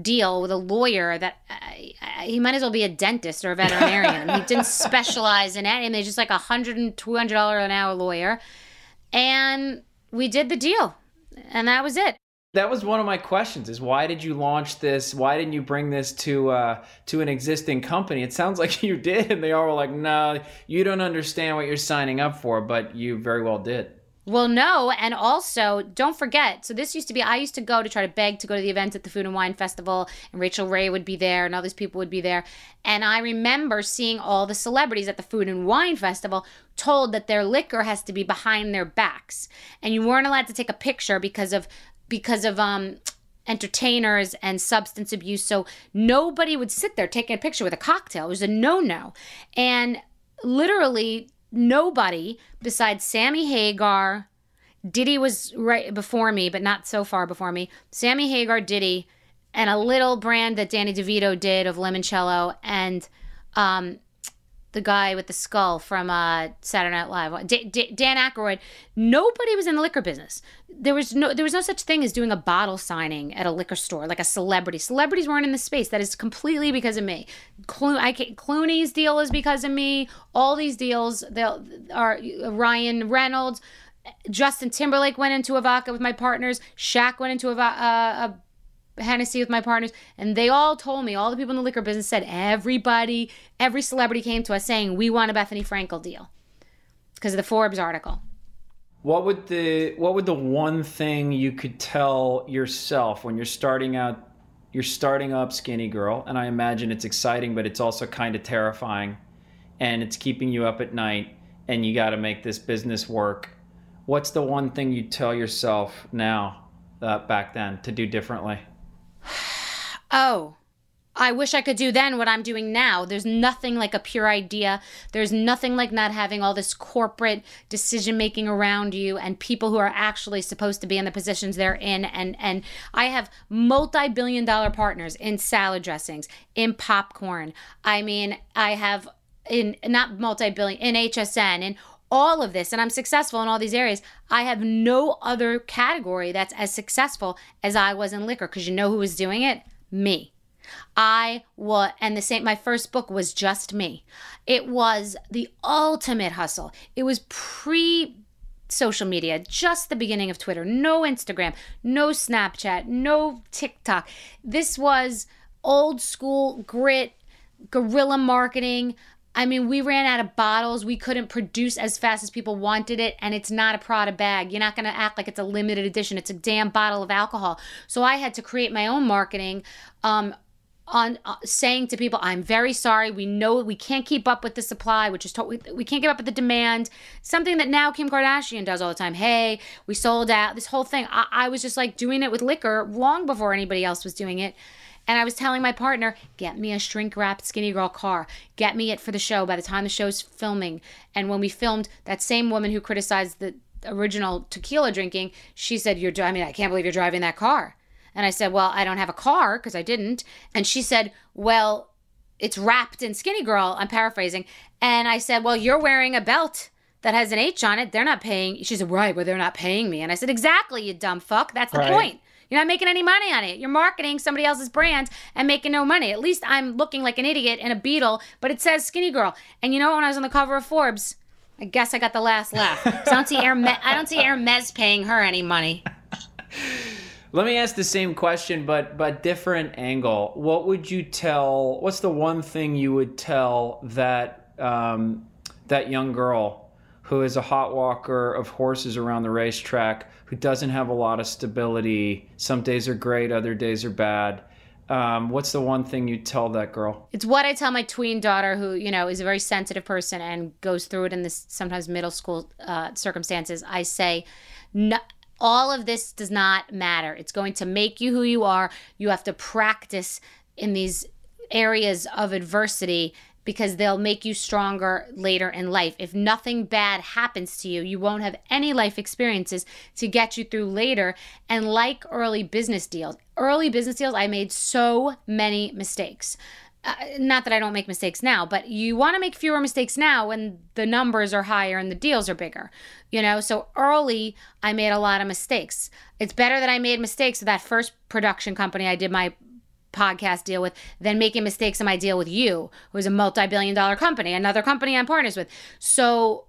deal with a lawyer that uh, he might as well be a dentist or a veterinarian. he didn't specialize in it, and he's just like a hundred and two hundred dollar an hour lawyer. And we did the deal, and that was it. That was one of my questions: is why did you launch this? Why didn't you bring this to uh, to an existing company? It sounds like you did, and they all were like, "No, you don't understand what you're signing up for," but you very well did. Well, no, and also don't forget. So this used to be I used to go to try to beg to go to the events at the Food and Wine Festival, and Rachael Ray would be there, and all these people would be there. And I remember seeing all the celebrities at the Food and Wine Festival told that their liquor has to be behind their backs, and you weren't allowed to take a picture because of because of um entertainers and substance abuse. So nobody would sit there taking a picture with a cocktail. It was a no no, and literally nobody besides Sammy Hagar. Diddy was right before me, but not so far before me. Sammy Hagar, Diddy, and a little brand that Danny DeVito did of limoncello, and um, the guy with the skull from uh, Saturday Night Live, D- D- Dan Aykroyd. Nobody was in the liquor business. There was no there was no such thing as doing a bottle signing at a liquor store like a celebrity. Celebrities weren't in the space. That is completely because of me. Clo- Clooney's deal is because of me. All these deals are Ryan Reynolds. Justin Timberlake went into a vodka with my partners. Shaq went into a, uh, a Hennessy with my partners, and they all told me, all the people in the liquor business said, everybody, every celebrity came to us saying, we want a Bethenny Frankel deal because of the Forbes article. What would the what would the one thing you could tell yourself when you're starting out you're starting up skinny girl and I imagine it's exciting but it's also kind of terrifying and it's keeping you up at night and you got to make this business work. What's the one thing you tell yourself now uh, back then to do differently? Oh, I wish I could do then what I'm doing now. There's nothing like a pure idea. There's nothing like not having all this corporate decision making around you and people who are actually supposed to be in the positions they're in. And and I have multi billion dollar partners in salad dressings, in popcorn. I mean, I have in not multi billion in HSN in all of this and I'm successful in all these areas, I have no other category that's as successful as I was in liquor because you know who was doing it? me. I was, and the same, my first book was just me. It was the ultimate hustle. It was pre social media, just the beginning of Twitter, no Instagram, no Snapchat, no TikTok. This was old school grit, guerrilla marketing. I mean, we ran out of bottles. We couldn't produce as fast as people wanted it, and it's not a Prada bag. You're not going to act like it's a limited edition. It's a damn bottle of alcohol. So I had to create my own marketing. Um, on uh, saying to people, I'm very sorry. We know we can't keep up with the supply, which is we, we can't keep up with the demand. Something that now Kim Kardashian does all the time. Hey, we sold out. This whole thing. I, I was just like doing it with liquor long before anybody else was doing it. And I was telling my partner, get me a shrink wrapped skinny girl car. Get me it for the show by the time the show's filming. And when we filmed, that same woman who criticized the original tequila drinking, she said, You're I mean, I can't believe you're driving that car. And I said, Well, I don't have a car because I didn't. And she said, Well, it's wrapped in skinny girl. I'm paraphrasing. And I said, Well, you're wearing a belt that has an H on it. They're not paying. She said, Right, but they're not paying me. And I said, Exactly, you dumb fuck. That's the right. point. You're not making any money on it. You're marketing somebody else's brand and making no money. At least I'm looking like an idiot in a beetle, but it says skinny girl. And you know when I was on the cover of Forbes, I guess I got the last laugh. So I don't see Hermes, I don't see Hermes paying her any money. Let me ask the same question, but but different angle. What would you tell? What's the one thing you would tell that um, that young girl who is a hot walker of horses around the racetrack who doesn't have a lot of stability. Some days are great, other days are bad. Um, what's the one thing you tell that girl? It's what I tell my tween daughter, who you know is a very sensitive person and goes through it in this sometimes middle school uh, circumstances. I say, no, all of this does not matter. It's going to make you who you are. You have to practice in these areas of adversity because they'll make you stronger later in life. If nothing bad happens to you, you won't have any life experiences to get you through later. And like early business deals, early business deals, I made so many mistakes. Uh, not that I don't make mistakes now, but you want to make fewer mistakes now when the numbers are higher and the deals are bigger. You know, so early I made a lot of mistakes. It's better that I made mistakes with that first production company I did my podcast deal with than making mistakes in my deal with you, who's a multi-billion dollar company, another company I'm partners with. So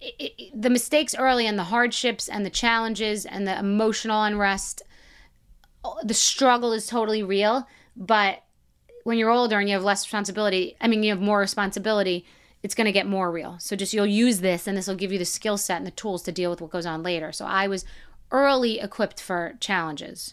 it, it, the mistakes early and the hardships and the challenges and the emotional unrest, oh, the struggle is totally real. But when you're older and you have less responsibility, I mean, you have more responsibility, it's going to get more real. So just you'll use this and this will give you the skill set and the tools to deal with what goes on later. So I was early equipped for challenges.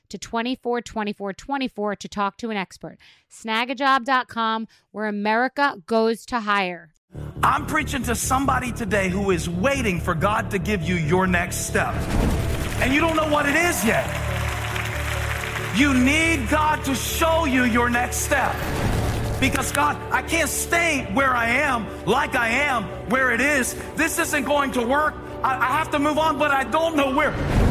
to 24 24 24 to talk to an expert. Snagajob.com, where America goes to hire. I'm preaching to somebody today who is waiting for God to give you your next step. And you don't know what it is yet. You need God to show you your next step. Because God, I can't stay where I am, like I am, where it is. This isn't going to work. I, I have to move on, but I don't know where.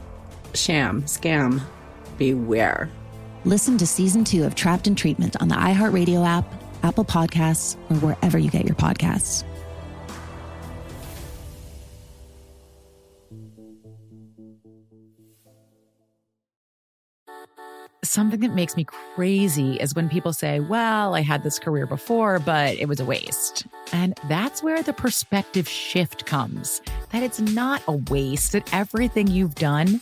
sham, scam, beware. Listen to season two of Trapped in Treatment on the iHeartRadio app, Apple Podcasts, or wherever you get your podcasts. Something that makes me crazy is when people say, Well, I had this career before, but it was a waste. And that's where the perspective shift comes that it's not a waste, that everything you've done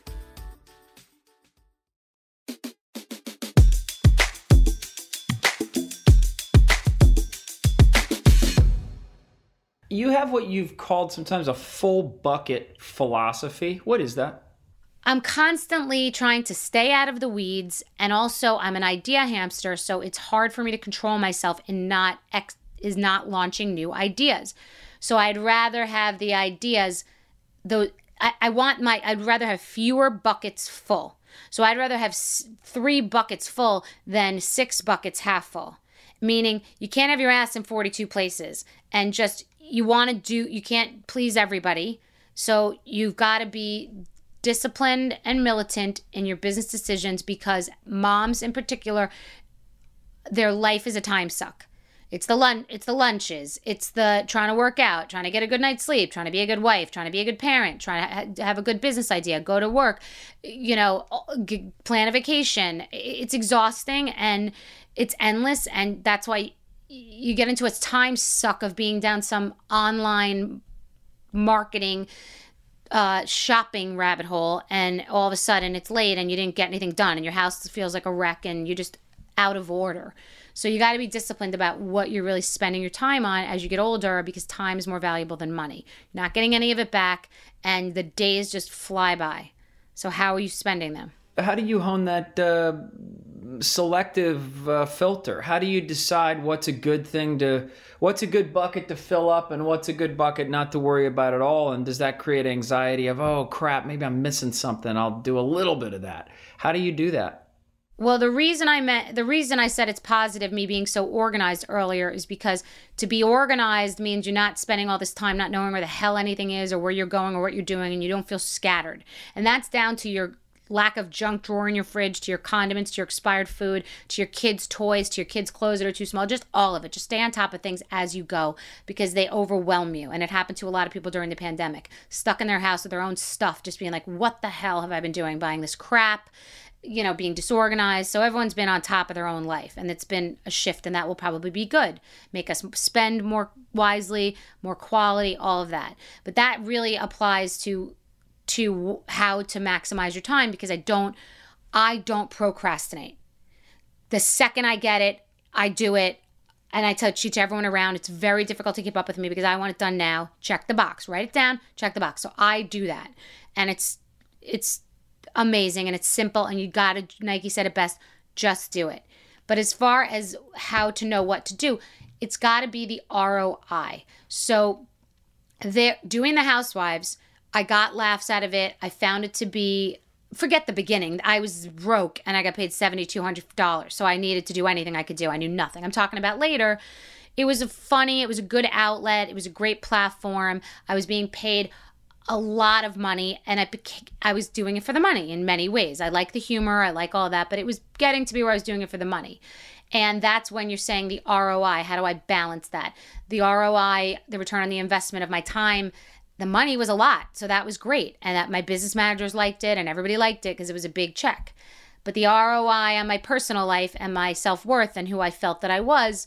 Have what you've called sometimes a full bucket philosophy. What is that? I'm constantly trying to stay out of the weeds and also I'm an idea hamster so it's hard for me to control myself and not ex- is not launching new ideas. So I'd rather have the ideas though I, I want my I'd rather have fewer buckets full. So I'd rather have s- 3 buckets full than 6 buckets half full. Meaning you can't have your ass in 42 places and just you want to do you can't please everybody. So you've got to be disciplined and militant in your business decisions because moms in particular their life is a time suck. It's the lunch it's the lunches, it's the trying to work out, trying to get a good night's sleep, trying to be a good wife, trying to be a good parent, trying to have a good business idea, go to work, you know, plan a vacation. It's exhausting and it's endless and that's why you get into a time suck of being down some online marketing uh, shopping rabbit hole and all of a sudden it's late and you didn't get anything done and your house feels like a wreck and you're just out of order. So you got to be disciplined about what you're really spending your time on as you get older because time is more valuable than money. You're not getting any of it back and the days just fly by. So how are you spending them? How do you hone that uh, selective uh, filter? How do you decide what's a good thing to, what's a good bucket to fill up and what's a good bucket not to worry about at all? And does that create anxiety of, oh crap, maybe I'm missing something? I'll do a little bit of that. How do you do that? Well, the reason I meant the reason I said it's positive me being so organized earlier is because to be organized means you're not spending all this time not knowing where the hell anything is or where you're going or what you're doing and you don't feel scattered. And that's down to your lack of junk drawer in your fridge, to your condiments, to your expired food, to your kids' toys, to your kids' clothes that are too small, just all of it. Just stay on top of things as you go because they overwhelm you. And it happened to a lot of people during the pandemic, stuck in their house with their own stuff, just being like, what the hell have I been doing? Buying this crap, you know, being disorganized. So everyone's been on top of their own life. And it's been a shift, and that will probably be good. Make us spend more wisely, more quality, all of that. But that really applies to to how to maximize your time because I don't I don't procrastinate. The second I get it, I do it and I tell teach everyone around. It's very difficult to keep up with me because I want it done now. Check the box, write it down, check the box. So I do that. And it's it's amazing and it's simple and you got to Nike said it best, just do it. But as far as how to know what to do, it's got to be the ROI. So they're doing the housewives I got laughs out of it. I found it to be forget the beginning. I was broke and I got paid seventy two hundred dollars, so I needed to do anything I could do. I knew nothing. I'm talking about later. It was a funny. It was a good outlet. It was a great platform. I was being paid a lot of money, and I became, I was doing it for the money in many ways. I like the humor. I like all that, but it was getting to be where I was doing it for the money. And that's when you're saying the ROI. How do I balance that? The ROI, the return on the investment of my time the money was a lot. So that was great. And that my business managers liked it and everybody liked it because it was a big check. But the ROI on my personal life and my self worth and who I felt that I was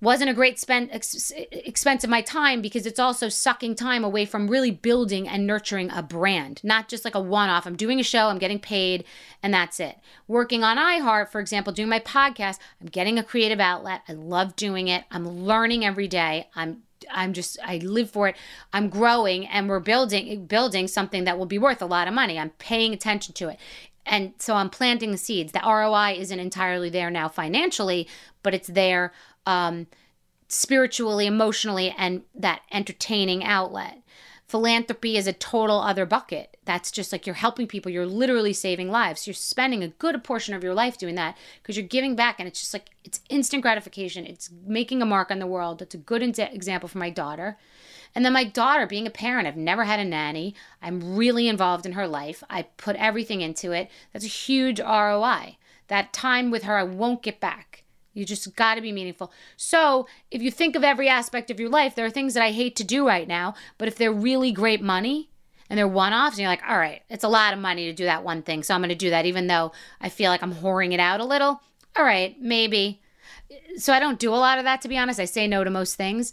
wasn't a great spend ex- expense of my time because it's also sucking time away from really building and nurturing a brand, not just like a one off. I'm doing a show, I'm getting paid, and that's it. Working on iHeart, for example, doing my podcast, I'm getting a creative outlet. I love doing it. I'm learning every day. I'm I'm just I live for it. I'm growing and we're building building something that will be worth a lot of money. I'm paying attention to it. And so I'm planting the seeds. The ROI isn't entirely there now financially, but it's there um, spiritually, emotionally, and that entertaining outlet. Philanthropy is a total other bucket. That's just like you're helping people, you're literally saving lives. You're spending a good portion of your life doing that because you're giving back and it's just like it's instant gratification. It's making a mark on the world. That's a good example for my daughter. And then my daughter, being a parent, I've never had a nanny. I'm really involved in her life. I put everything into it. That's a huge ROI. That time with her, I won't get back. You just got to be meaningful. So, if you think of every aspect of your life, there are things that I hate to do right now, but if they're really great money and they're one offs, and you're like, all right, it's a lot of money to do that one thing. So, I'm going to do that, even though I feel like I'm whoring it out a little. All right, maybe. So, I don't do a lot of that, to be honest. I say no to most things.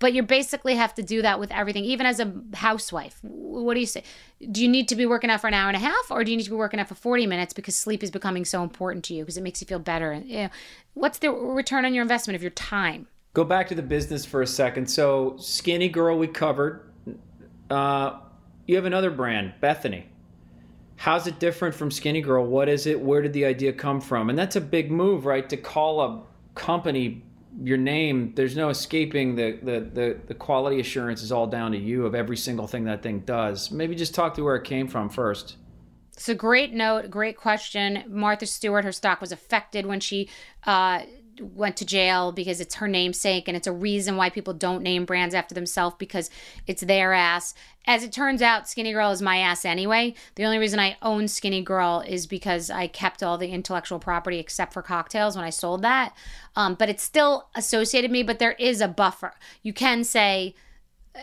But you basically have to do that with everything, even as a housewife. What do you say? Do you need to be working out for an hour and a half, or do you need to be working out for 40 minutes because sleep is becoming so important to you because it makes you feel better? You know, what's the return on your investment of your time? Go back to the business for a second. So, Skinny Girl, we covered. Uh, you have another brand, Bethenny. how's it different from Skinny Girl? What is it? Where did the idea come from? And that's a big move, right? To call a company your name, there's no escaping the, the, the, the, quality assurance is all down to you of every single thing that thing does. Maybe just talk to where it came from first. It's a great note, great question. Martha Stewart, her stock was affected when she uh, went to jail because it's her namesake and it's a reason why people don't name brands after themselves because it's their ass. As it turns out, Skinny Girl is my ass anyway. The only reason I own Skinny Girl is because I kept all the intellectual property except for cocktails when I sold that. Um, but it still associated me, but there is a buffer. You can say,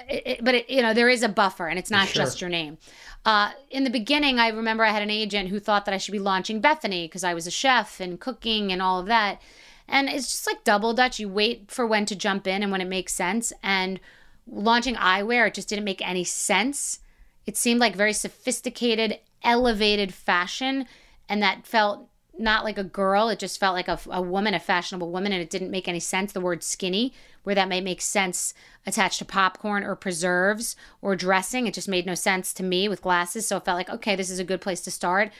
it, but it, you know there is a buffer and it's not sure. just your name uh, in the beginning i remember i had an agent who thought that i should be launching bethenny because i was a chef and cooking and all of that and it's just like double dutch. You wait for when to jump in and when it makes sense. And launching eyewear, it just didn't make any sense. It seemed like very sophisticated, elevated fashion. And that felt not like a girl. It just felt like a, a woman, a fashionable woman. And it didn't make any sense. The word skinny, where that might make sense attached to popcorn or preserves or dressing, it just made no sense to me with glasses. So it felt like, okay, this is a good place to start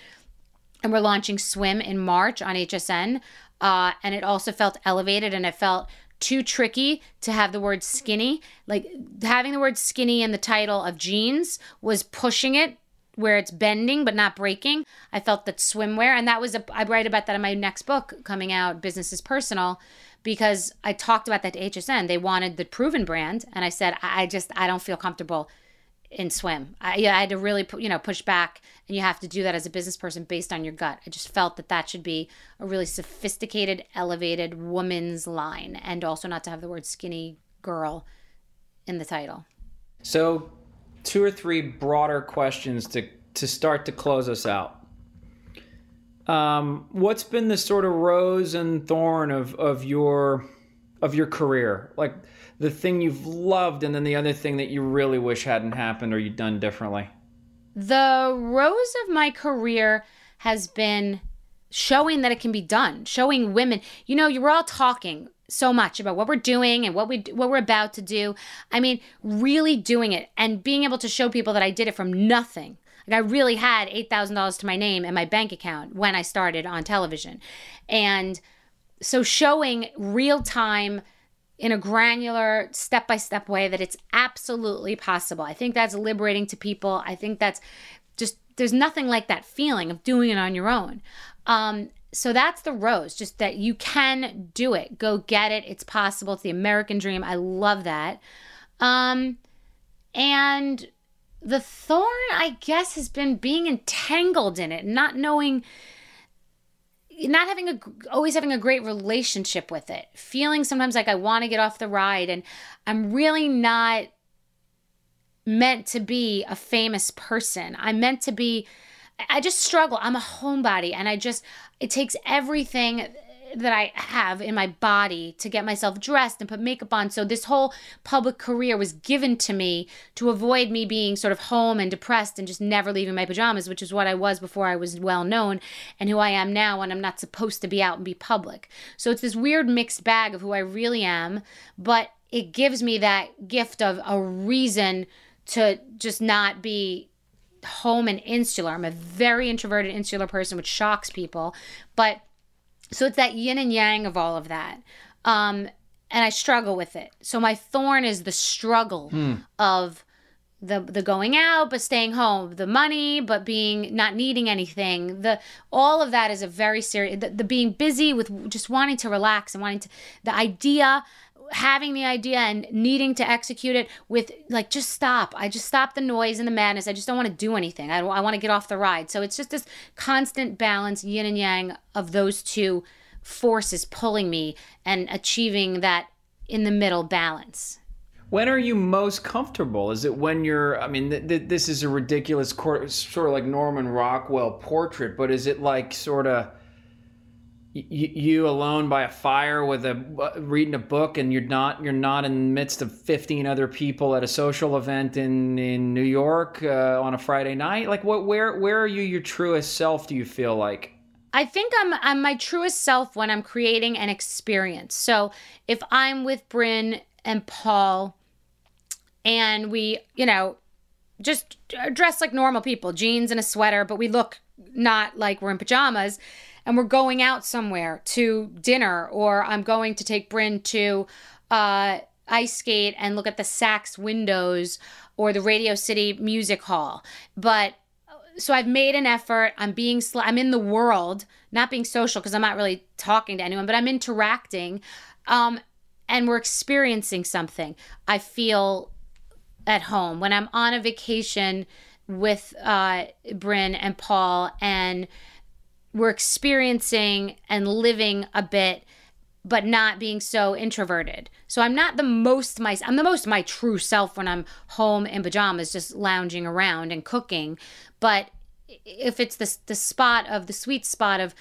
and we're launching swim in march on hsn uh, and it also felt elevated and it felt too tricky to have the word skinny. Like having the word skinny in the title of jeans was pushing it where it's bending but not breaking. I felt that swimwear, and that was a, I write about that in my next book coming out, Business is Personal, because I talked about that to HSN. They wanted the proven brand, and I said I just I don't feel comfortable in swim. I, I had to really, you know, push back, and you have to do that as a business person based on your gut. I just felt that that should be a really sophisticated, elevated woman's line, and also not to have the word skinny girl in the title. So, two or three broader questions to to start to close us out. Um, what's been the sort of rose and thorn of of your of your career? Like the thing you've loved and then the other thing that you really wish hadn't happened or you'd done differently? The rose of my career has been showing that it can be done, showing women. You know, you were all talking so much about what we're doing and what we what we're about to do. I mean, really doing it and being able to show people that I did it from nothing. Like I really had $8,000 to my name in my bank account when I started on television. And so showing real time in a granular, step by step way that it's absolutely possible. I think that's liberating to people. I think that's just, there's nothing like that feeling of doing it on your own. Um, so that's the rose, just that you can do it. Go get it. It's possible. It's the American dream. I love that. Um, and the thorn, I guess, has been being entangled in it, not knowing not having a always having a great relationship with it feeling sometimes like i want to get off the ride and i'm really not meant to be a famous person. I'm meant to be i just struggle. I'm a homebody and i just it takes everything that I have in my body to get myself dressed and put makeup on. So this whole public career was given to me to avoid me being sort of home and depressed and just never leaving my pajamas, which is what I was before I was well known and who I am now when I'm not supposed to be out and be public. So it's this weird mixed bag of who I really am, but it gives me that gift of a reason to just not be home and insular. I'm a very introverted, insular person, which shocks people, but so it's that yin and yang of all of that. Um, and I struggle with it. So my thorn is the struggle hmm. of the the going out but staying home, the money but being not needing anything. The all of that is a very serious the, the being busy with just wanting to relax and wanting to the idea having the idea and needing to execute it with like just stop i just stop the noise and the madness i just don't want to do anything i, I want to get off the ride so it's just this constant balance yin and yang of those two forces pulling me and achieving that in the middle balance when are you most comfortable? Is it when you're? I mean, th- th- this is a ridiculous, sort of like Norman Rockwell portrait, but is it like sort of you alone by a fire with a uh, reading a book and you're not you're not in the midst of 15 other people at a social event in in New York uh, on a Friday night like what where where are you your truest self do you feel like I think I'm I'm my truest self when I'm creating an experience. So if I'm with Bryn and Paul and we, you know, just dress like normal people, jeans and a sweater, but we look not like we're in pajamas. And we're going out somewhere to dinner, or I'm going to take Bryn to uh, ice skate and look at the Saks windows or the Radio City Music Hall. But so I've made an effort. I'm being, sl- I'm in the world, not being social because I'm not really talking to anyone, but I'm interacting. Um, and we're experiencing something. I feel at home when I'm on a vacation with uh, Bryn and Paul, and we're experiencing and living a bit, but not being so introverted. So I'm not the most my I'm the most my true self when I'm home in pajamas, just lounging around and cooking. But if it's the the spot of the sweet spot of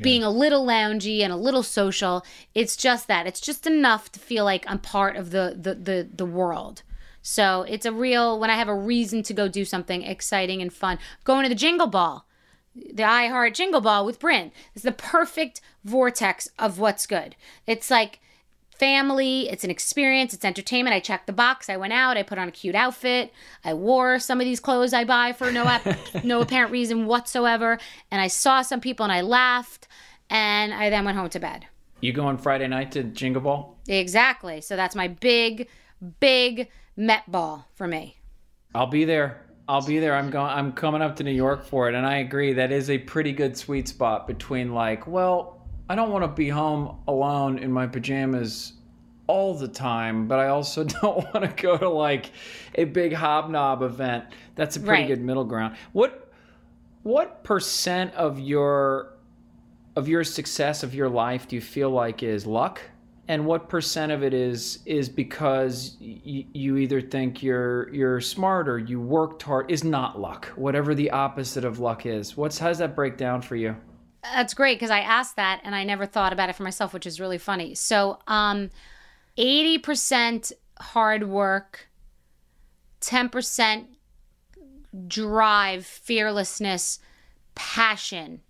being a little loungy and a little social, it's just that. It's just enough to feel like I'm part of the the the, the world. So it's a real when I have a reason to go do something exciting and fun. Going to the Jingle Ball, the iHeart Jingle Ball with Bryn. It's the perfect vortex of what's good. It's like family, it's an experience, it's entertainment. I checked the box, I went out, I put on a cute outfit, I wore some of these clothes I buy for no ap- no apparent reason whatsoever, and I saw some people and I laughed, and I then went home to bed. You going Friday night to Jingle Ball? Exactly. So that's my big, big Met Ball for me. I'll be there. I'll be there. I'm going. I'm coming up to New York for it, and I agree that is a pretty good sweet spot between like, well, I don't want to be home alone in my pajamas all the time, but I also don't want to go to like a big hobnob event. That's a pretty Right. good middle ground. What what percent of your of your success of your life do you feel like is luck? And what percent of it is is because y- you either think you're you're smart or you worked hard is not luck. Whatever the opposite of luck is. What's how does that break down for you? That's great because I asked that and I never thought about it for myself, which is really funny. So, um, 80% hard work, 10% drive, fearlessness, passion,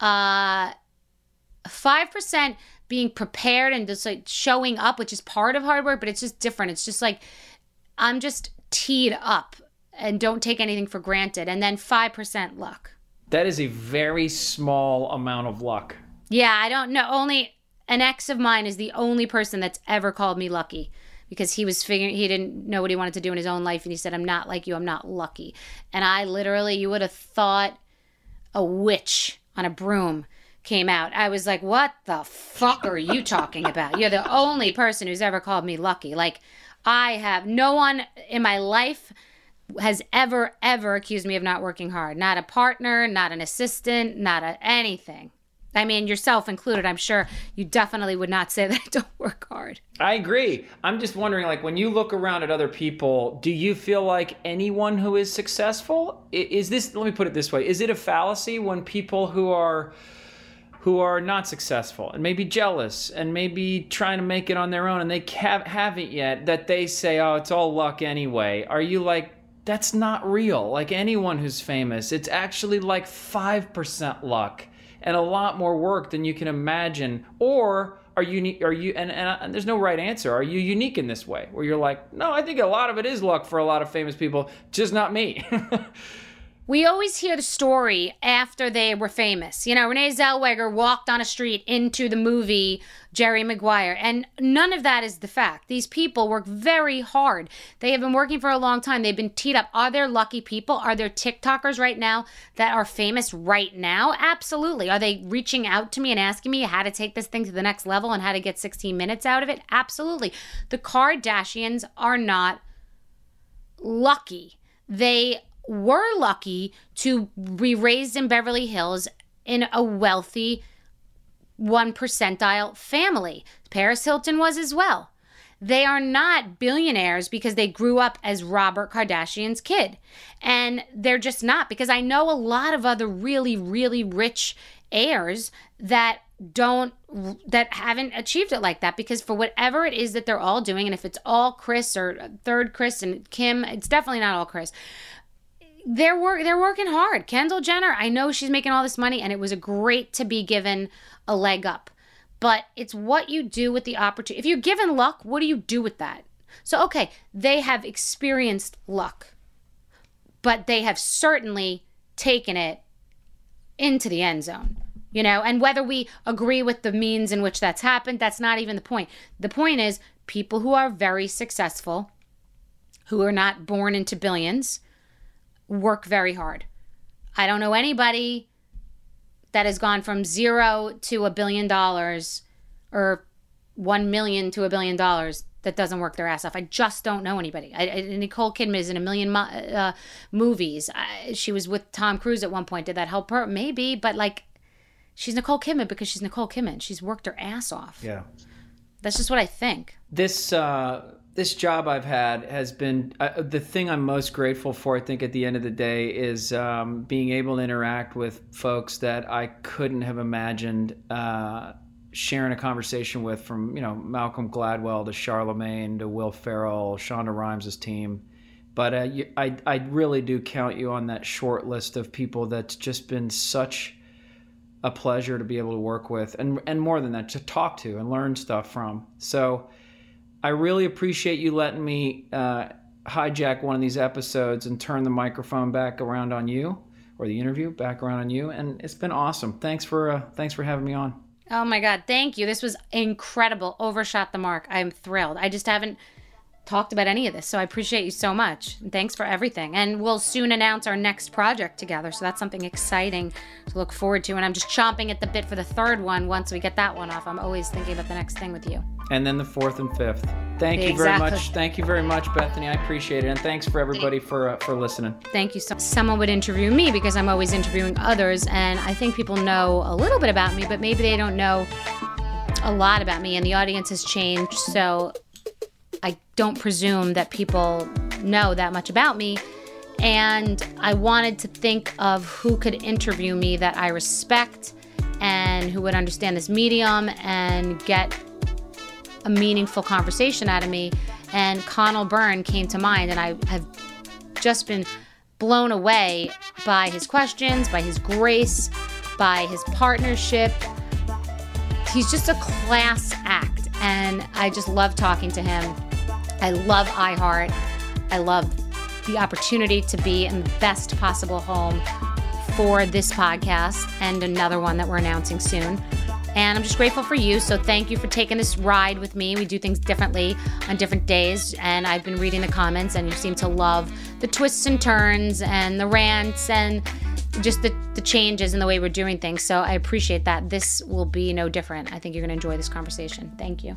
uh, 5% being prepared and just like showing up, which is part of hard work, but it's just different. It's just like I'm just teed up and don't take anything for granted. And then 5% luck. That is a very small amount of luck. Yeah, I don't know. Only an ex of mine is the only person that's ever called me lucky because he was figuring he didn't know what he wanted to do in his own life and he said I'm not like you, I'm not lucky. And I literally you would have thought a witch on a broom came out. I was like, "What the fuck are you talking about? You're the only person who's ever called me lucky." Like I have no one in my life has ever ever accused me of not working hard. Not a partner, not an assistant, not a anything. I mean, yourself included. I'm sure you definitely would not say that I don't work hard. I agree. I'm just wondering, like, when you look around at other people, do you feel like anyone who is successful is this? Let me put it this way: Is it a fallacy when people who are who are not successful and maybe jealous and maybe trying to make it on their own and they ca- haven't yet that they say, "Oh, it's all luck anyway." Are you like? That's not real. Like anyone who's famous, it's actually like 5% luck and a lot more work than you can imagine. Or are you are you and, and, and there's no right answer. Are you unique in this way where you're like, no, I think a lot of it is luck for a lot of famous people, just not me. We always hear the story after they were famous. You know, Renee Zellweger walked on a street into the movie Jerry Maguire, and none of that is the fact. These people work very hard. They have been working for a long time. They've been teed up. Are there lucky people? Are there TikTokers right now that are famous right now? Absolutely. Are they reaching out to me and asking me how to take this thing to the next level and how to get 16 minutes out of it? Absolutely. The Kardashians are not lucky. They were lucky to be raised in Beverly Hills in a wealthy one percentile family. Paris Hilton was as well. They are not billionaires because they grew up as Robert Kardashian's kid. And they're just not because I know a lot of other really, really rich heirs that don't that haven't achieved it like that because for whatever it is that they're all doing and if it's all Kris or third Kris and Kim it's definitely not all Kris they're work they're working hard. Kendall Jenner, I know she's making all this money and it was a great to be given a leg up. But it's what you do with the opportunity. If you're given luck, what do you do with that? So okay, they have experienced luck. but they have certainly taken it into the end zone. You know, and whether we agree with the means in which that's happened, that's not even the point. The point is people who are very successful, who are not born into billions, work very hard. I don't know anybody that has gone from zero to a billion dollars or one million to a billion dollars that doesn't work their ass off. I just don't know anybody. I, I, Nicole Kidman is in a million uh, movies. I, she was with Tom Cruise at one point. Did that help her? Maybe, but like, she's Nicole Kidman because she's Nicole Kidman. She's worked her ass off. Yeah, that's just what I think. This uh, this job I've had has been uh, the thing I'm most grateful for. I think at the end of the day is um, being able to interact with folks that I couldn't have imagined. Uh, sharing a conversation with from you know Malcolm Gladwell to Charlemagne to Will Ferrell, Shonda Rhimes' team. But uh, you, I I really do count you on that short list of people that's just been such a pleasure to be able to work with, and and more than that, to talk to and learn stuff from. So I really appreciate you letting me uh, hijack one of these episodes and turn the microphone back around on you, or the interview back around on you, and it's been awesome. Thanks for uh, thanks for having me on. Oh my God, thank you. This was incredible. Overshot the mark. I'm thrilled. I just haven't talked about any of this, so I appreciate you so much. And thanks for everything. And we'll soon announce our next project together, so that's something exciting to look forward to. And I'm just chomping at the bit for the third one once we get that one off. I'm always thinking about the next thing with you. And then the fourth and fifth. Thank exactly. you very much. Thank you very much, Bethenny. I appreciate it. And thanks for everybody for uh, for listening. Thank you. So someone would interview me because I'm always interviewing others, and I think people know a little bit about me, but maybe they don't know a lot about me, and the audience has changed. So I don't presume that people know that much about me. And I wanted to think of who could interview me that I respect and who would understand this medium and get a meaningful conversation out of me. And Conal Byrne came to mind, and I have just been blown away by his questions, by his grace, by his partnership. He's just a class act, and I just love talking to him. I love iHeart. I love the opportunity to be in the best possible home for this podcast and another one that we're announcing soon. And I'm just grateful for you. So thank you for taking this ride with me. We do things differently on different days. And I've been reading the comments, and you seem to love the twists and turns and the rants and just the, the changes in the way we're doing things. So I appreciate that. This will be no different. I think you're going to enjoy this conversation. Thank you.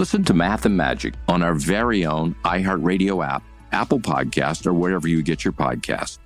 Listen to Math and Magic on our very own iHeartRadio app, Apple Podcast, or wherever you get your podcast.